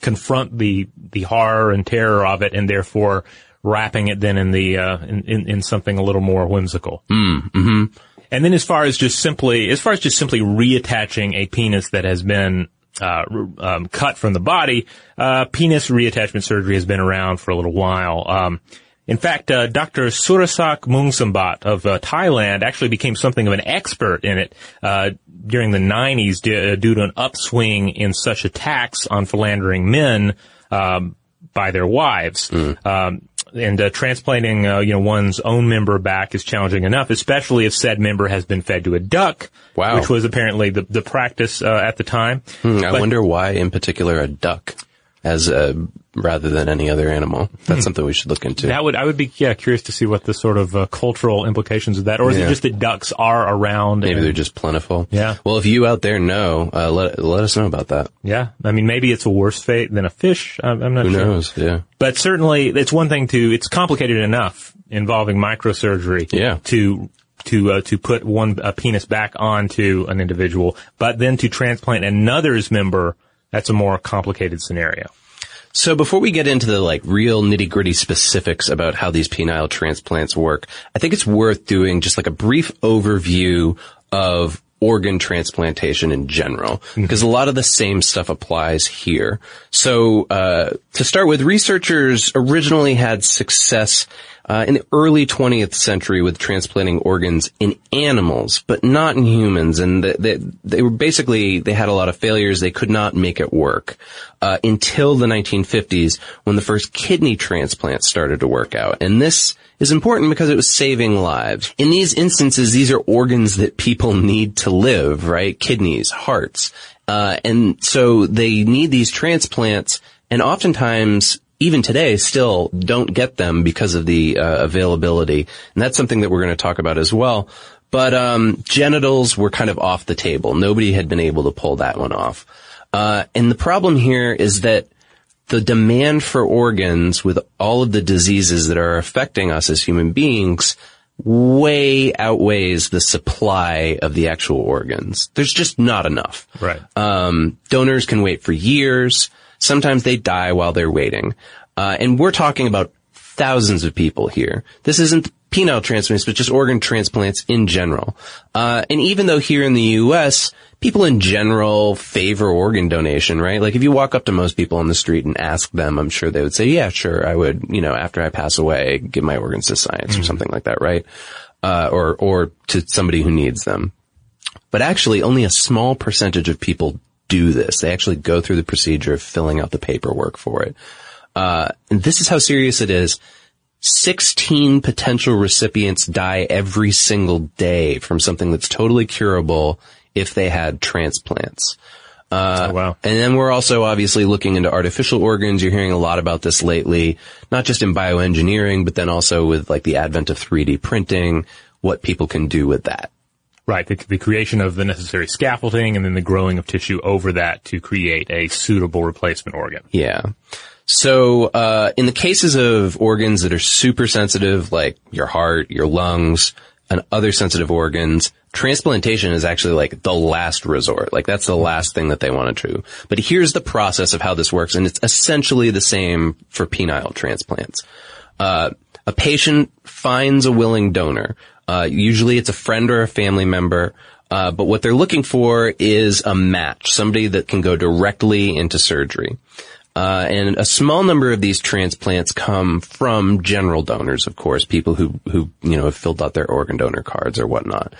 confront the the horror and terror of it, and therefore wrapping it then in the uh, in, in in something a little more whimsical. Mm, hmm And then as far as just simply as far as just simply reattaching a penis that has been uh, um, cut from the body, uh, penis reattachment surgery has been around for a little while. Um, in fact, uh, Dr. Surasak Muangsombut of uh, Thailand actually became something of an expert in it uh, during the 90s d- uh, due to an upswing in such attacks on philandering men um, by their wives. Um, and uh, transplanting, uh, you know, one's own member back is challenging enough, especially if said member has been fed to a duck, Wow. which was apparently the the practice uh, at the time. Hmm, I But- wonder why, in particular, a duck, as a rather than any other animal. That's something we should look into. That would I would be yeah curious to see what the sort of uh, cultural implications of that, or is Yeah. it just that ducks are around? Maybe and- they're just plentiful. Yeah. Well, if you out there know, uh, let let us know about that. yeah. I mean, maybe it's a worse fate than a fish. I'm, I'm not Who sure. knows? Yeah. But certainly, it's one thing to. It's complicated enough involving microsurgery. Yeah. To to uh, to put one a penis back onto an individual, but then to transplant another's member, that's a more complicated scenario. So before we get into the like real nitty gritty specifics about how these penile transplants work, I think it's worth doing just like a brief overview of organ transplantation in general, because a lot of the same stuff applies here. So, uh, to start with, researchers originally had success uh, in the early 20th century with transplanting organs in animals, but not in humans. And they, they, they were basically, they had a lot of failures. They could not make it work uh, until the 1950s when the first kidney transplants started to work out. And this is important because it was saving lives. In these instances, these are organs that people need to live, right? Kidneys, hearts. Uh, and so they need these transplants and oftentimes even today still don't get them because of the uh, availability. And that's something that we're going to talk about as well. But um, genitals were kind of off the table. Nobody had been able to pull that one off. Uh, and the problem here is that the demand for organs with all of the diseases that are affecting us as human beings way outweighs the supply of the actual organs. There's just not enough. Right. Um, donors can wait for years. Sometimes they die while they're waiting. Uh, and we're talking about thousands of people here. This isn't penile transplants, but just organ transplants in general. Uh, and even though here in the U.S., people in general favor organ donation, right? Like if you walk up to most people on the street and ask them, I'm sure they would say, yeah, sure, I would, you know, after I pass away, give my organs to science or something like that, right? Uh, or, or to somebody who needs them. But actually, only a small percentage of people do this. They actually go through the procedure of filling out the paperwork for it. Uh, and this is how serious it is. 16 potential recipients die every single day from something that's totally curable if they had transplants. Uh, oh, wow. And then we're also obviously looking into artificial organs. You're hearing a lot about this lately, not just in bioengineering, but then also with like the advent of 3D printing, what people can do with that. Right. The, the creation of the necessary scaffolding and then the growing of tissue over that to create a suitable replacement organ. Yeah. So, uh, in the cases of organs that are super sensitive, like your heart, your lungs, and other sensitive organs, transplantation is actually like the last resort. Like that's the last thing that they want to do. But here's the process of how this works, and it's essentially the same for penile transplants. Uh, a patient finds a willing donor. Uh, usually it's a friend or a family member. Uh, but what they're looking for is a match, somebody that can go directly into surgery. Uh, and a small number of these transplants come from general donors, of course, people who, who, you know, have filled out their organ donor cards or whatnot.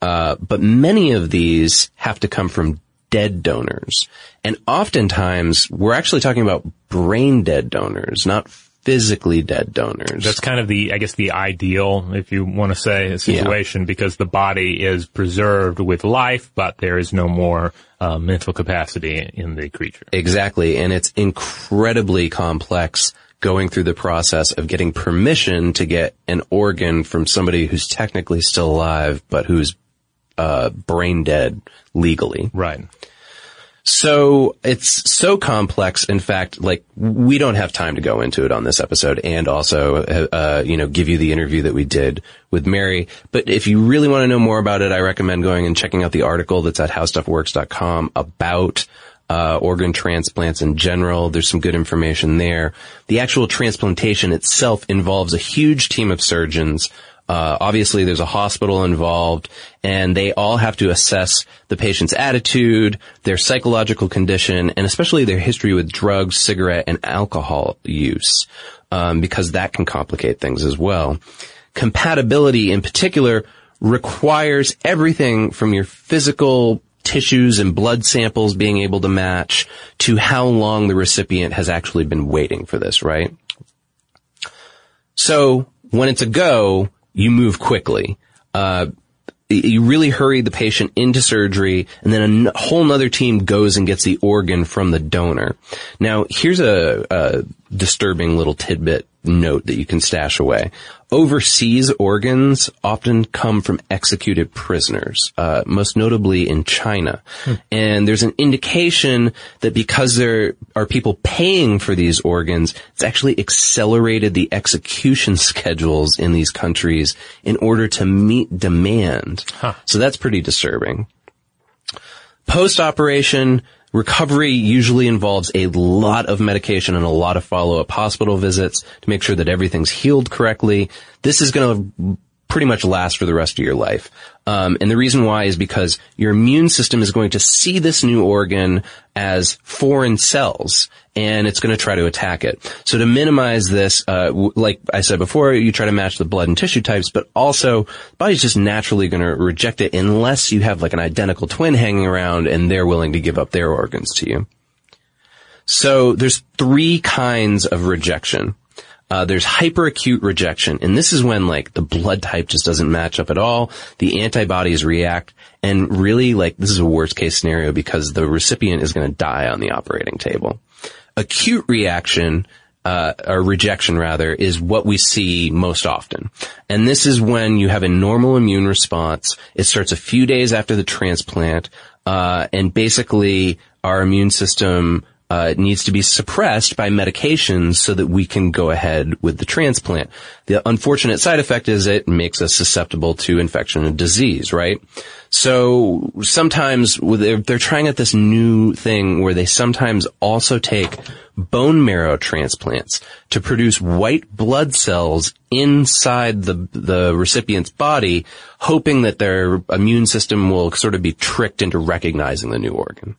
Uh, but many of these have to come from dead donors. And oftentimes we're actually talking about brain dead donors, not physically dead donors. That's kind of the, I guess, the ideal, if you want to say, situation because the body is preserved with life, but there is no more uh, mental capacity in the creature. Exactly. And it's incredibly complex going through the process of getting permission to get an organ from somebody who's technically still alive, but who's uh, brain dead legally. Right. So it's so complex. In fact, like we don't have time to go into it on this episode and also, uh, you know, give you the interview that we did with Mary. But if you really want to know more about it, I recommend going and checking out the article that's at howstuffworks.com about uh, organ transplants in general. There's some good information there. The actual transplantation itself involves a huge team of surgeons. Uh, obviously there's a hospital involved and they all have to assess the patient's attitude, their psychological condition, and especially their history with drugs, cigarette, and alcohol use, um, because that can complicate things as well. Compatibility in particular requires everything from your physical tissues and blood samples being able to match to how long the recipient has actually been waiting for this, right? So when it's a go, you move quickly. Uh, you really hurry the patient into surgery and then a whole nother team goes and gets the organ from the donor. Now, here's a, a disturbing little tidbit note that you can stash away. Overseas organs often come from executed prisoners, uh, most notably in China. And there's an indication that because there are people paying for these organs, it's actually accelerated the execution [LAUGHS] schedules in these countries in order to meet demand. So that's pretty disturbing. Post-operation, recovery usually involves a lot of medication and a lot of follow-up hospital visits to make sure that everything's healed correctly. This is going to pretty much last for the rest of your life. Um, and the reason why is because your immune system is going to see this new organ as foreign cells and it's going to try to attack it. So to minimize this, uh, w- like I said before, you try to match the blood and tissue types, but also the body's just naturally going to reject it unless you have like an identical twin hanging around and they're willing to give up their organs to you. So there's three kinds of rejection. Uh, there's hyperacute rejection, and this is when like the blood type just doesn't match up at all. The antibodies react, and really like this is a worst case scenario because the recipient is going to die on the operating table. Acute reaction, uh, or rejection rather, is what we see most often. And this is when you have a normal immune response. It starts a few days after the transplant, uh, and basically our immune system uh, it needs to be suppressed by medications so that we can go ahead with the transplant. The unfortunate side effect is it makes us susceptible to infection and disease, right? So sometimes they're, they're trying out this new thing where they sometimes also take bone marrow transplants to produce white blood cells inside the the recipient's body, hoping that their immune system will sort of be tricked into recognizing the new organ.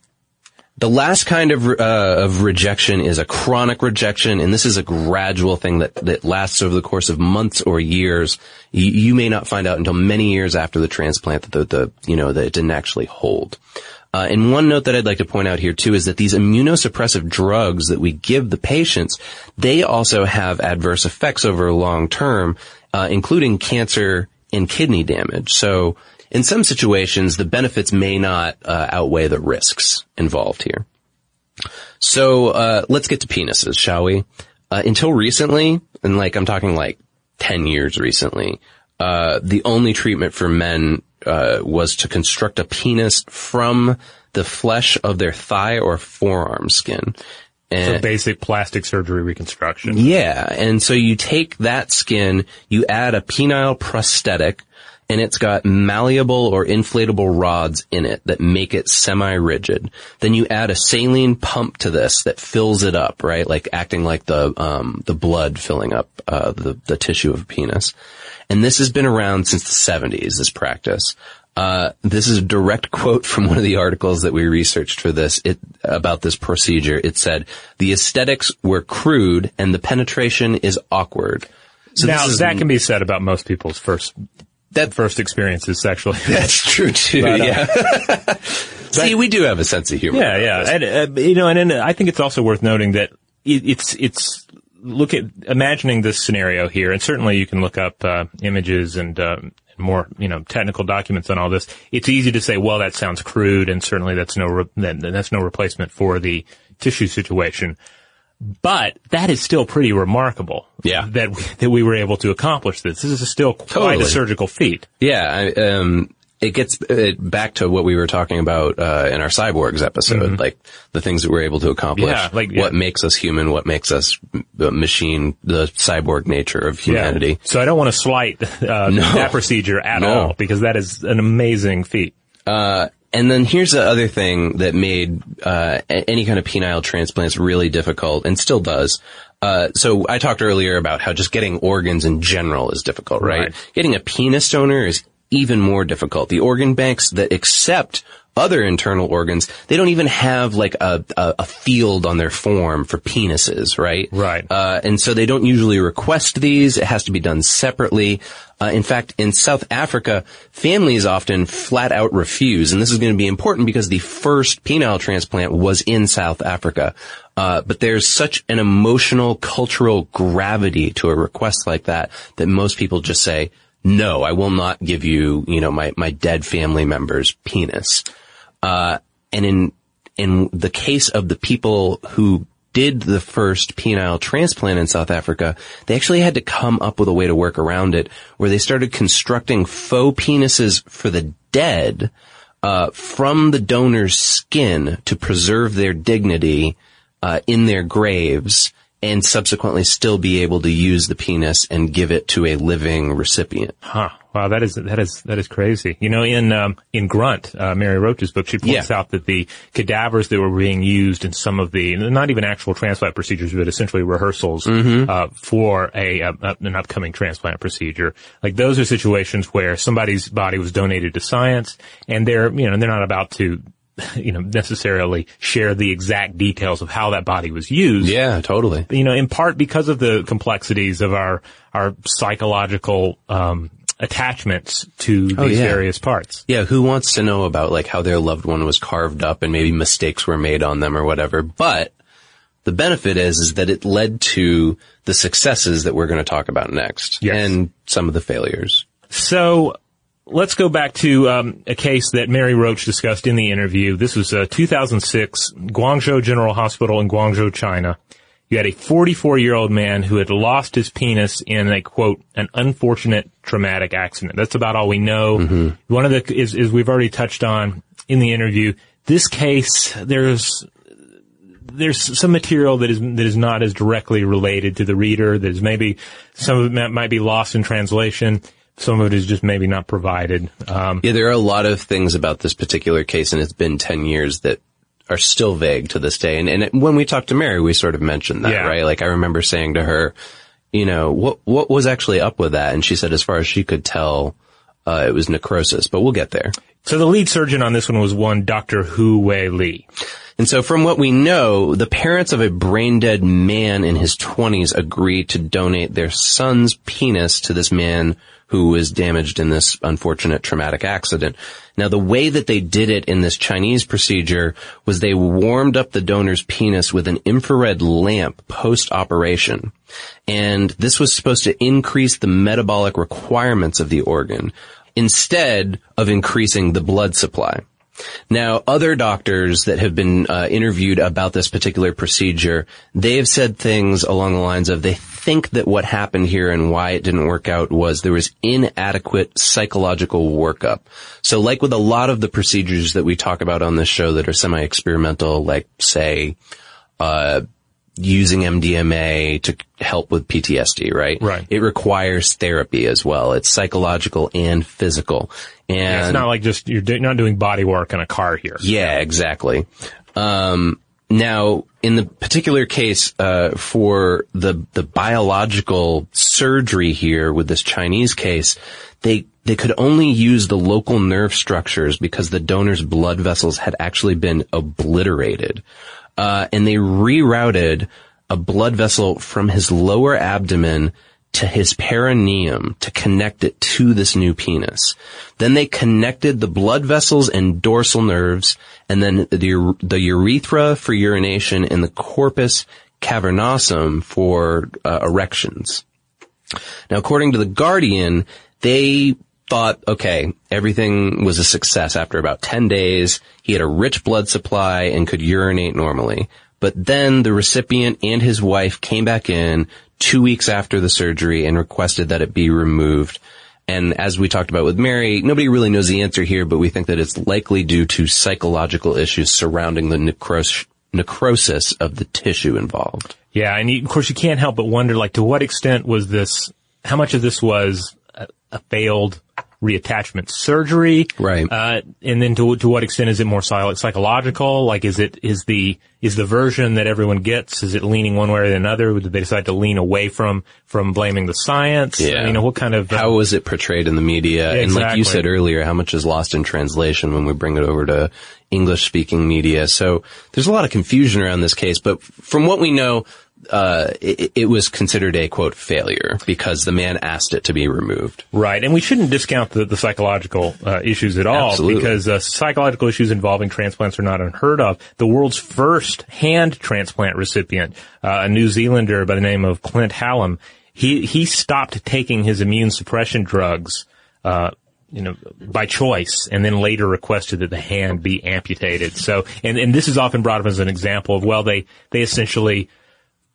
The last kind of, uh, of rejection is a chronic rejection, and this is a gradual thing that, that lasts over the course of months or years. You, you may not find out until many years after the transplant that the, the you know, that it didn't actually hold. Uh, and one note that I'd like to point out here too is that these immunosuppressive drugs that we give the patients, they also have adverse effects over long term, uh, including cancer and kidney damage. So in some situations, the benefits may not uh, outweigh the risks involved here. So uh, let's get to penises, shall we? Uh, until recently, and like I'm talking like ten years recently, uh, the only treatment for men uh, was to construct a penis from the flesh of their thigh or forearm skin. So basic plastic surgery reconstruction. yeah, and so you take that skin, you add a penile prosthetic, and it's got malleable or inflatable rods in it that make it semi-rigid. Then you add a saline pump to this that fills it up, right? Like acting like the um, the blood filling up uh, the the tissue of a penis. And this has been around since the 70s. This practice. Uh, this is a direct quote from one of the articles that we researched for this it, about this procedure. It said, the aesthetics were crude and the penetration is awkward. So now that can be said about most people's first That- first experiences sexually. [LAUGHS] that's true too. But, uh, yeah. [LAUGHS] See, we do have a sense of humor. Yeah, yeah, and uh, you know, and, and I think it's also worth noting that it, it's it's look at imagining this scenario here, and certainly you can look up uh, images and um, more you know technical documents on all this. It's easy to say, well, that sounds crude, and certainly that's no re- that's no replacement for the tissue situation. But that is still pretty remarkable. Yeah. that we, that we were able to accomplish this. This is still quite Totally. a surgical feat. Yeah, I, um, it gets uh, back to what we were talking about uh, in our cyborgs episode, like the things that we're able to accomplish. Yeah, like- yeah. what makes us human, what makes us the machine, the cyborg nature of humanity. So I don't want to slight uh, [LAUGHS] that procedure at No. all because that is an amazing feat. Uh, and then here's the other thing that made uh, any kind of penile transplants really difficult, and still does. Uh, so I talked earlier about how just getting organs in general is difficult, right? Right. Getting a penis donor is even more difficult. The organ banks that accept other internal organs, they don't even have like a, a, a field on their form for penises, right? Right. Uh, and so they don't usually request these. It has to be done separately. Uh, in fact, in South Africa, families often flat out refuse, and this is going to be important because the first penile transplant was in South Africa. Uh, but there's such an emotional, cultural gravity to a request like that that most people just say, no, I will not give you, you know, my, my dead family member's penis. Uh, and in, in the case of the people who did the first penile transplant in South Africa, they actually had to come up with a way to work around it where they started constructing faux penises for the dead, uh, from the donor's skin to preserve their dignity, uh, in their graves and subsequently still be able to use the penis and give it to a living recipient. Huh. Wow, that is that is that is crazy. You know, in um, in Grunt, uh, Mary Roach's book, she points Yeah. out that the cadavers that were being used in some of the not even actual transplant procedures, but essentially rehearsals uh, for a, uh an upcoming transplant procedure. Like those are situations where somebody's body was donated to science, and they're you know they're not about to [LAUGHS] you know necessarily share the exact details of how that body was used Yeah, totally. you know, in part because of the complexities of our our psychological um, attachments to these Oh, yeah. various parts. Yeah, who wants to know about like how their loved one was carved up and maybe mistakes were made on them or whatever? But the benefit is, is that it led to the successes that we're going to talk about next. Yes. And some of the failures. So let's go back to um, a case that Mary Roach discussed in the interview. This was uh, 2006, Guangzhou General Hospital in Guangzhou, China. You had a 44 year old man who had lost his penis in a quote, an unfortunate traumatic accident. That's about all we know. One of the, is, is we've already touched on in the interview. This case, there's, there's some material that is, that is not as directly related to the reader. There's maybe, some of it might- might be lost in translation. Some of it is just maybe not provided. Um, Yeah, there are a lot of things about this particular case and it's been 10 years that are still vague to this day. And, and when we talked to Mary, we sort of mentioned that, Yeah. right? Like I remember saying to her, you know, what, what was actually up with that? And she said, as far as she could tell, uh, it was necrosis, but we'll get there. So the lead surgeon on this one was one Dr. Hu Wei Li. And so from what we know, the parents of a brain dead man in his twenties agreed to donate their son's penis to this man who was damaged in this unfortunate traumatic accident. Now the way that they did it in this Chinese procedure was they warmed up the donor's penis with an infrared lamp post-operation. And this was supposed to increase the metabolic requirements of the organ instead of increasing the blood supply. Now, other doctors that have been uh, interviewed about this particular procedure, they have said things along the lines of they think that what happened here and why it didn't work out was there was inadequate psychological workup. So like with a lot of the procedures that we talk about on this show that are semi-experimental, like say, uh, using MDMA to help with PTSD, right? Right. It requires therapy as well. It's psychological and physical. And It's not like just, you're do- not doing body work in a car here. yeah, exactly. Um, now, in the particular case uh, for the the biological surgery here with this Chinese case, they they could only use the local nerve structures because the donor's blood vessels had actually been obliterated, uh, and they rerouted a blood vessel from his lower abdomen to his perineum to connect it to this new penis. Then they connected the blood vessels and dorsal nerves, and then the, the urethra for urination and the corpus cavernosum for uh, erections. Now, according to the Guardian, they thought, okay, everything was a success after about 10 days. He had a rich blood supply and could urinate normally. But then the recipient and his wife came back in two weeks after the surgery and requested that it be removed. And as we talked about with Mary, nobody really knows the answer here, but we think that it's likely due to psychological issues surrounding the necros- necrosis of the tissue involved. Yeah, and you, of course you can't help but wonder, like, to what extent was this? How much of this was a, failed reattachment surgery? Right. Uh, and then to, to what extent is it more psychological? Like, is it, is the, is the version that everyone gets, is it leaning one way or another? Did they decide to lean away from, from blaming the science? Yeah. You know, what kind of, uh, How was it portrayed in the media? And like you said earlier, how much is lost in translation when we bring it over to English speaking media? So there's a lot of confusion around this case, but from what we know, uh, it, it was considered a quote failure because the man asked it to be removed. Right, and we shouldn't discount the, the psychological uh, issues at all Absolutely. because uh, psychological issues involving transplants are not unheard of. The world's first hand transplant recipient, uh, a New Zealander by the name of Clint Hallam, he he stopped taking his immune suppression drugs. Uh, you know, by choice, and then later requested that the hand be amputated. So, and, and this is often brought up as an example of, well, they, they essentially,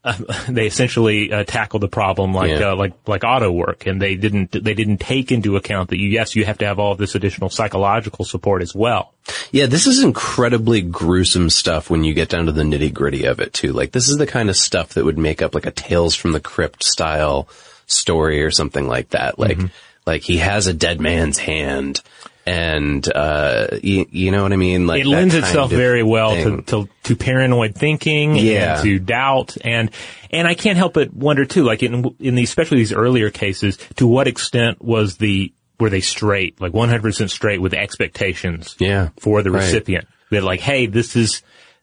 [LAUGHS] they essentially uh, tackled the problem like Yeah. uh, like like auto work, and they didn't they didn't take into account that you yes you have to have all of this additional psychological support as well. Yeah, this is incredibly gruesome stuff when you get down to the nitty gritty of it too. Like this is the kind of stuff that would make up like a Tales from the Crypt style story or something like that. Like, like he has a dead man's hand and, uh, you, you know what I mean? Like it lends itself very well to, to to paranoid thinking Yeah. and to doubt and and I can't help but wonder too like in in these especially these earlier cases to what extent was the were they straight like 100% straight with expectations Yeah. for the Right. recipient that like hey this is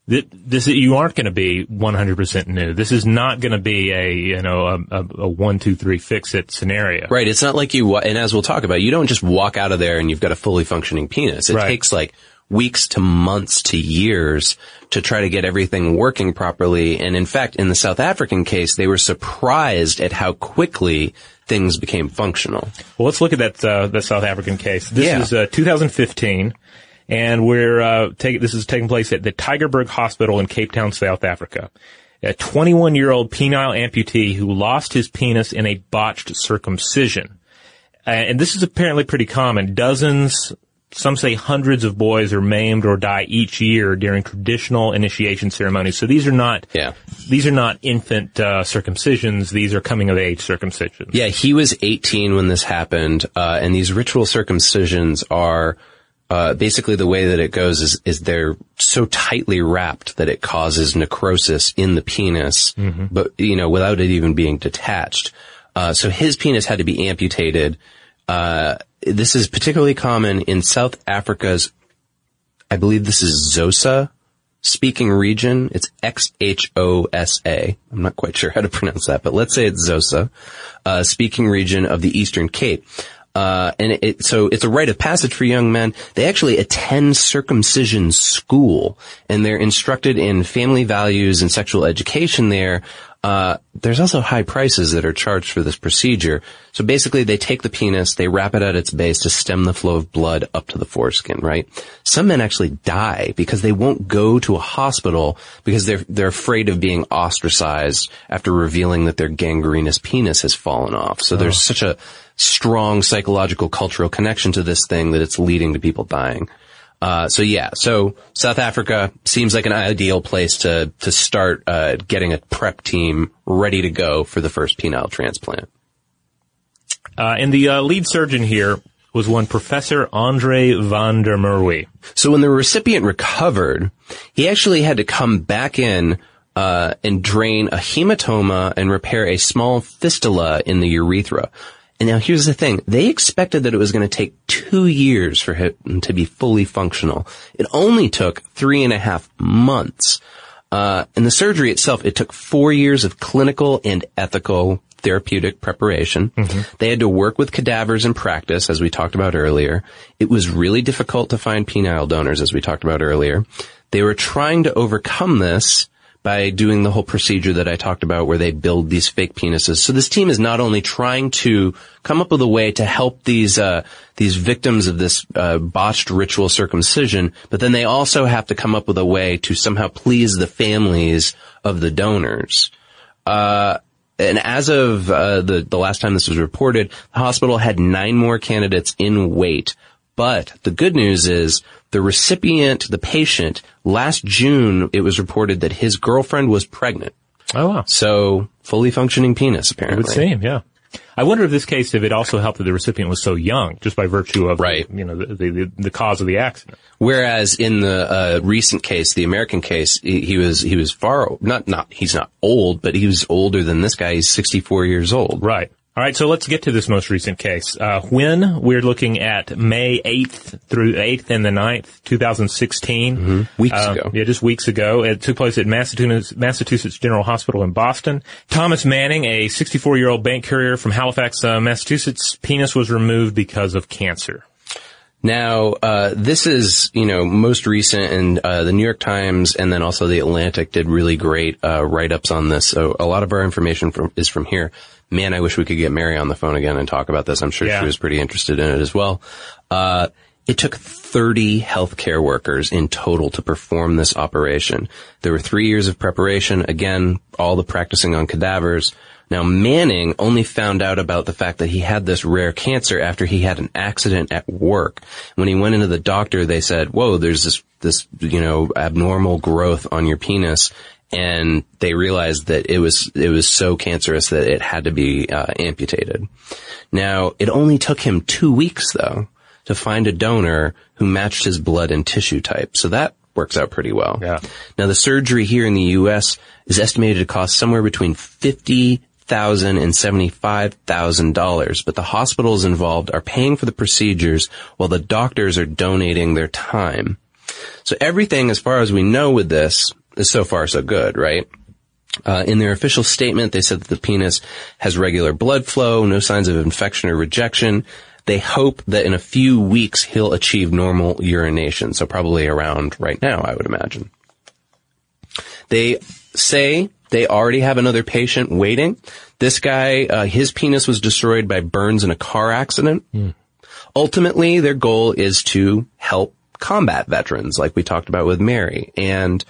th- this you aren't going to be 100% new. This is not going to be a you know a, a, a one two three fix it scenario. Right. It's not like you, and as we'll talk about, you don't just walk out of there and you've got a fully functioning penis. It Right. takes like weeks to months to years to try to get everything working properly. And in fact, in the South African case, they were surprised at how quickly things became functional. Well, let's look at that uh, the South African case. This Yeah. is uh, 2015, and we're uh, take, this is taking place at the Tygerberg Hospital in Cape Town, South Africa. A 21 year old penile amputee who lost his penis in a botched circumcision, uh, and this is apparently pretty common. Dozens. Some say hundreds of boys are maimed or die each year during traditional initiation ceremonies. So these are not, Yeah. these are not infant uh, circumcisions. These are coming of age circumcisions. Yeah, he was 18 when this happened, uh, and these ritual circumcisions are uh, basically the way that it goes is is they're so tightly wrapped that it causes necrosis in the penis, but you know without it even being detached. Uh, so his penis had to be amputated. Uh, this is particularly common in South Africa's, I believe this is Zosa speaking region. It's X-H-O-S-A. I'm not quite sure how to [LAUGHS] pronounce that, but let's say it's Zosa, uh, speaking region of the Eastern Cape. Uh, and it, so it's a rite of passage for young men. They actually attend circumcision school and they're instructed in family values and sexual education there. Uh, there's also high prices that are charged for this procedure. So basically they take the penis, they wrap it at its base to stem the flow of blood up to the foreskin, right? Some men actually die because they won't go to a hospital because they're, they're afraid of being ostracized after revealing that their gangrenous penis has fallen off. So there's such a strong psychological cultural connection to this thing that it's leading to people dying. Uh, so yeah, so South Africa seems like an ideal place to to start uh, getting a prep team ready to go for the first penile transplant. Uh, and the uh, lead surgeon here was one Professor Andre van der Merwe. So when the recipient recovered, he actually had to come back in uh, and drain a hematoma and repair a small fistula in the urethra. And now here's the thing. They expected that it was going to take two years for him to be fully functional. It only took three and a half months. Uh, and the surgery itself, it took four years of clinical and ethical therapeutic preparation. They had to work with cadavers in practice, as we talked about earlier. It was really difficult to find penile donors, as we talked about earlier. They were trying to overcome this by doing the whole procedure that I talked about where they build these fake penises. So this team is not only trying to come up with a way to help these, uh, these victims of this, uh, botched ritual circumcision, but then they also have to come up with a way to somehow please the families of the donors. Uh, and as of uh, the the last time this was reported, the hospital had nine more candidates in wait. But the good news is the recipient, the patient, last June it was reported that his girlfriend was pregnant. Oh wow. So fully functioning penis It apparently. would seem, yeah. I wonder if this case, if it also helped that the recipient was so young, just by virtue of, Right. you know, the, the, the cause of the accident. Whereas in the uh, recent case, the American case, he, he was he was far not not he's not old, but he was older than this guy. He's 64 years old. Right. All right, so let's get to this most recent case. Uh, when we're looking at May 8th through 8th and the 9th, 2016. Weeks Uh, ago. Yeah, just weeks ago. It took place at Massachusetts, Massachusetts General Hospital in Boston. Thomas Manning, a 64-year-old bank courier from Halifax, uh, Massachusetts, penis was removed because of cancer. Now, uh, this is, you know, most recent and, uh, the New York Times and then also the Atlantic did really great, uh, write-ups on this. So a lot of our information from, is from here. Man, I wish we could get Mary on the phone again and talk about this. I'm sure Yeah. she was pretty interested in it as well. Uh, it took 30 healthcare workers in total to perform this operation. There were three years of preparation. Again, all the practicing on cadavers. Now Manning only found out about the fact that he had this rare cancer after he had an accident at work. When he went into the doctor, they said, whoa, there's this, this, you know, abnormal growth on your penis. And they realized that it was, it was so cancerous that it had to be uh, amputated. Now, it only took him two weeks though to find a donor who matched his blood and tissue type. So that works out pretty well. Yeah. Now the surgery here in the U.S. is estimated to cost somewhere between fifty thousand and seventy-five thousand dollars, but the hospitals involved are paying for the procedures while the doctors are donating their time. So everything, as far as we know with this, is so far so good, right? Uh, in their official statement, they said that the penis has regular blood flow, no signs of infection or rejection. They hope that in a few weeks he'll achieve normal urination. So probably around right now, I would imagine. They say they already have another patient waiting. This guy, uh, his penis was destroyed by burns in a car accident. Ultimately, their goal is to help combat veterans, like we talked about with Mary, and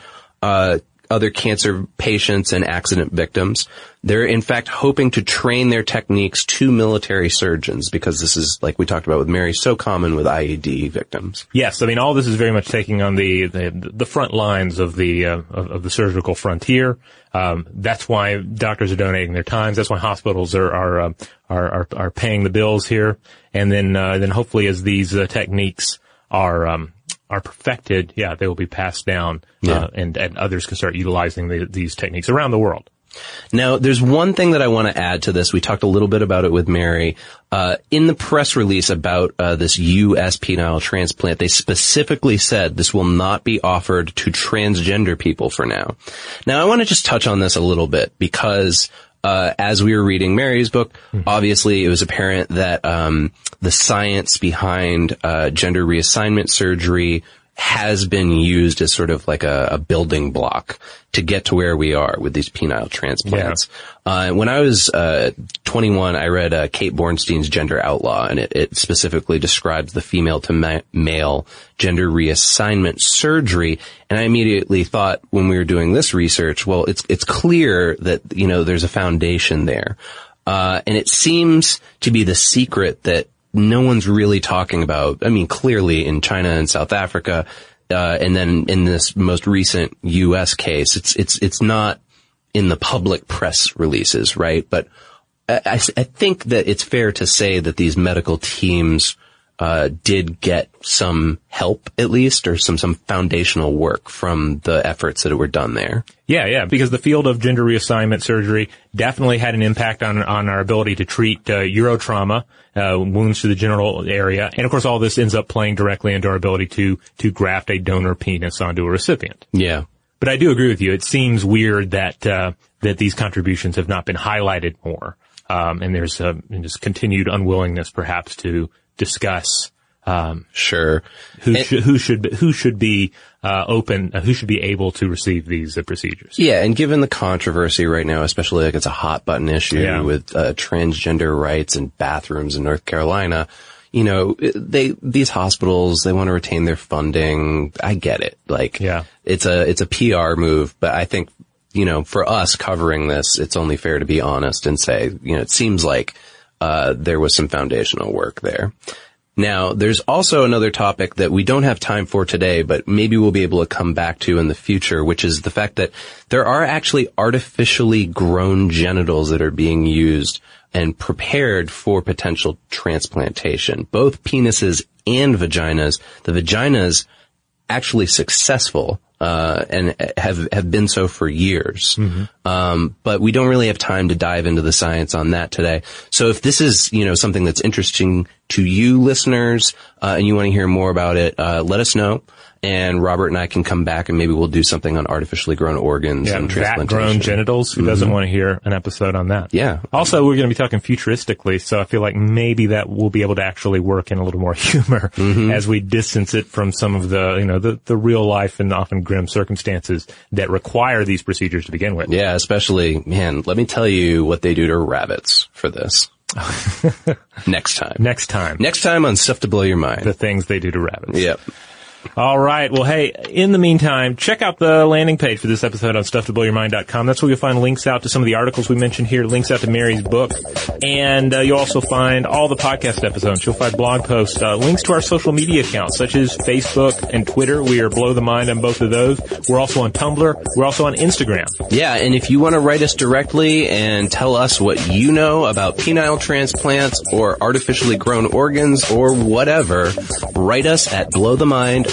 uh, other cancer patients and accident victims. They're in fact hoping to train their techniques to military surgeons because this is, like we talked about with Mary, so common with IED victims. Yes, I mean all this is very much taking on the the, the front lines of the uh, of, of the surgical frontier. Um, that's why doctors are donating their times. That's why hospitals are are uh, are, are are paying the bills here. And then uh, then hopefully as these uh, techniques are um, are perfected, yeah, they will be passed down, Yeah. uh, and and others can start utilizing the, these techniques around the world. Now, there's one thing that I want to add to this. We talked a little bit about it with Mary. Uh, in the press release about uh, this U.S. penile transplant, they specifically said this will not be offered to transgender people for now. Now, I want to just touch on this a little bit because uh, as we were reading Mary's book, obviously it was apparent that um, the science behind uh, gender reassignment surgery has been used as sort of like a, a building block to get to where we are with these penile transplants. Uh, when I was uh, 21, I read uh, Kate Bornstein's Gender Outlaw, and it, it specifically describes the female to ma- male gender reassignment surgery. And I immediately thought when we were doing this research, well, it's it's clear that you know there's a foundation there, uh, and it seems to be the secret that no one's really talking about. I mean, clearly in China and South Africa, uh, and then in this most recent U.S. case, it's it's it's not in the public press releases, right? But I think that it's fair to say that these medical teams uh, did get some help, at least, or some some foundational work from the efforts that were done there. Yeah, yeah, because the field of gender reassignment surgery definitely had an impact on on our ability to treat uh, urotrauma, uh, wounds to the genital area, and of course, all this ends up playing directly into our ability to to graft a donor penis onto a recipient. Yeah. But I do agree with you. It seems weird that uh, that these contributions have not been highlighted more, um, and there's uh, just continued unwillingness, perhaps, to discuss um, Sure. who And- should who should be, who should be uh, open, uh, who should be able to receive these uh, procedures. Yeah, and given the controversy right now, especially like it's a hot button issue Yeah. with uh, transgender rights and bathrooms in North Carolina, you know, they these hospitals they want to retain their funding. I get it. Like, Yeah. it's a it's a PR move, but I think you know for us covering this, it's only fair to be honest and say, you know, it seems like uh, there was some foundational work there. Now, there's also another topic that we don't have time for today, but maybe we'll be able to come back to in the future, which is the fact that there are actually artificially grown genitals that are being used and prepared for potential transplantation. Both penises and vaginas. The vaginas actually successful uh, and have have been so for years. Um, but we don't really have time to dive into the science on that today. So if this is you know something that's interesting to you listeners uh, and you want to hear more about it, uh, let us know. And Robert and I can come back and maybe we'll do something on artificially grown organs Yeah, and transplantation. grown genitals. Who doesn't mm-hmm. want to hear an episode on that? Yeah. Also, we're going to be talking futuristically, so I feel like maybe that will be able to actually work in a little more [LAUGHS] humor mm-hmm. as we distance it from some of the, you know, the, the real life and often grim circumstances that require these procedures to begin with. Yeah, especially, man, let me tell you what they do to rabbits for this. [LAUGHS] Next time. Next time, Next time on Stuff to Blow Your Mind. the things they do to rabbits. Yep. All right. Well, hey, in the meantime, check out the landing page for this episode on stufftoblowyourmind.com. That's where you'll find links out to some of the articles we mentioned here, links out to Mary's book, and uh, you'll also find all the podcast episodes. You'll find blog posts, uh, links to our social media accounts, such as Facebook and Twitter. We are Blow the Mind on both of those. We're also on Tumblr. We're also on Instagram. Yeah, and if you want to write us directly and tell us what you know about penile transplants or artificially grown organs or whatever, write us at blowthemind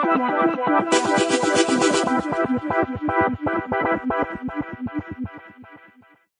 Thank you.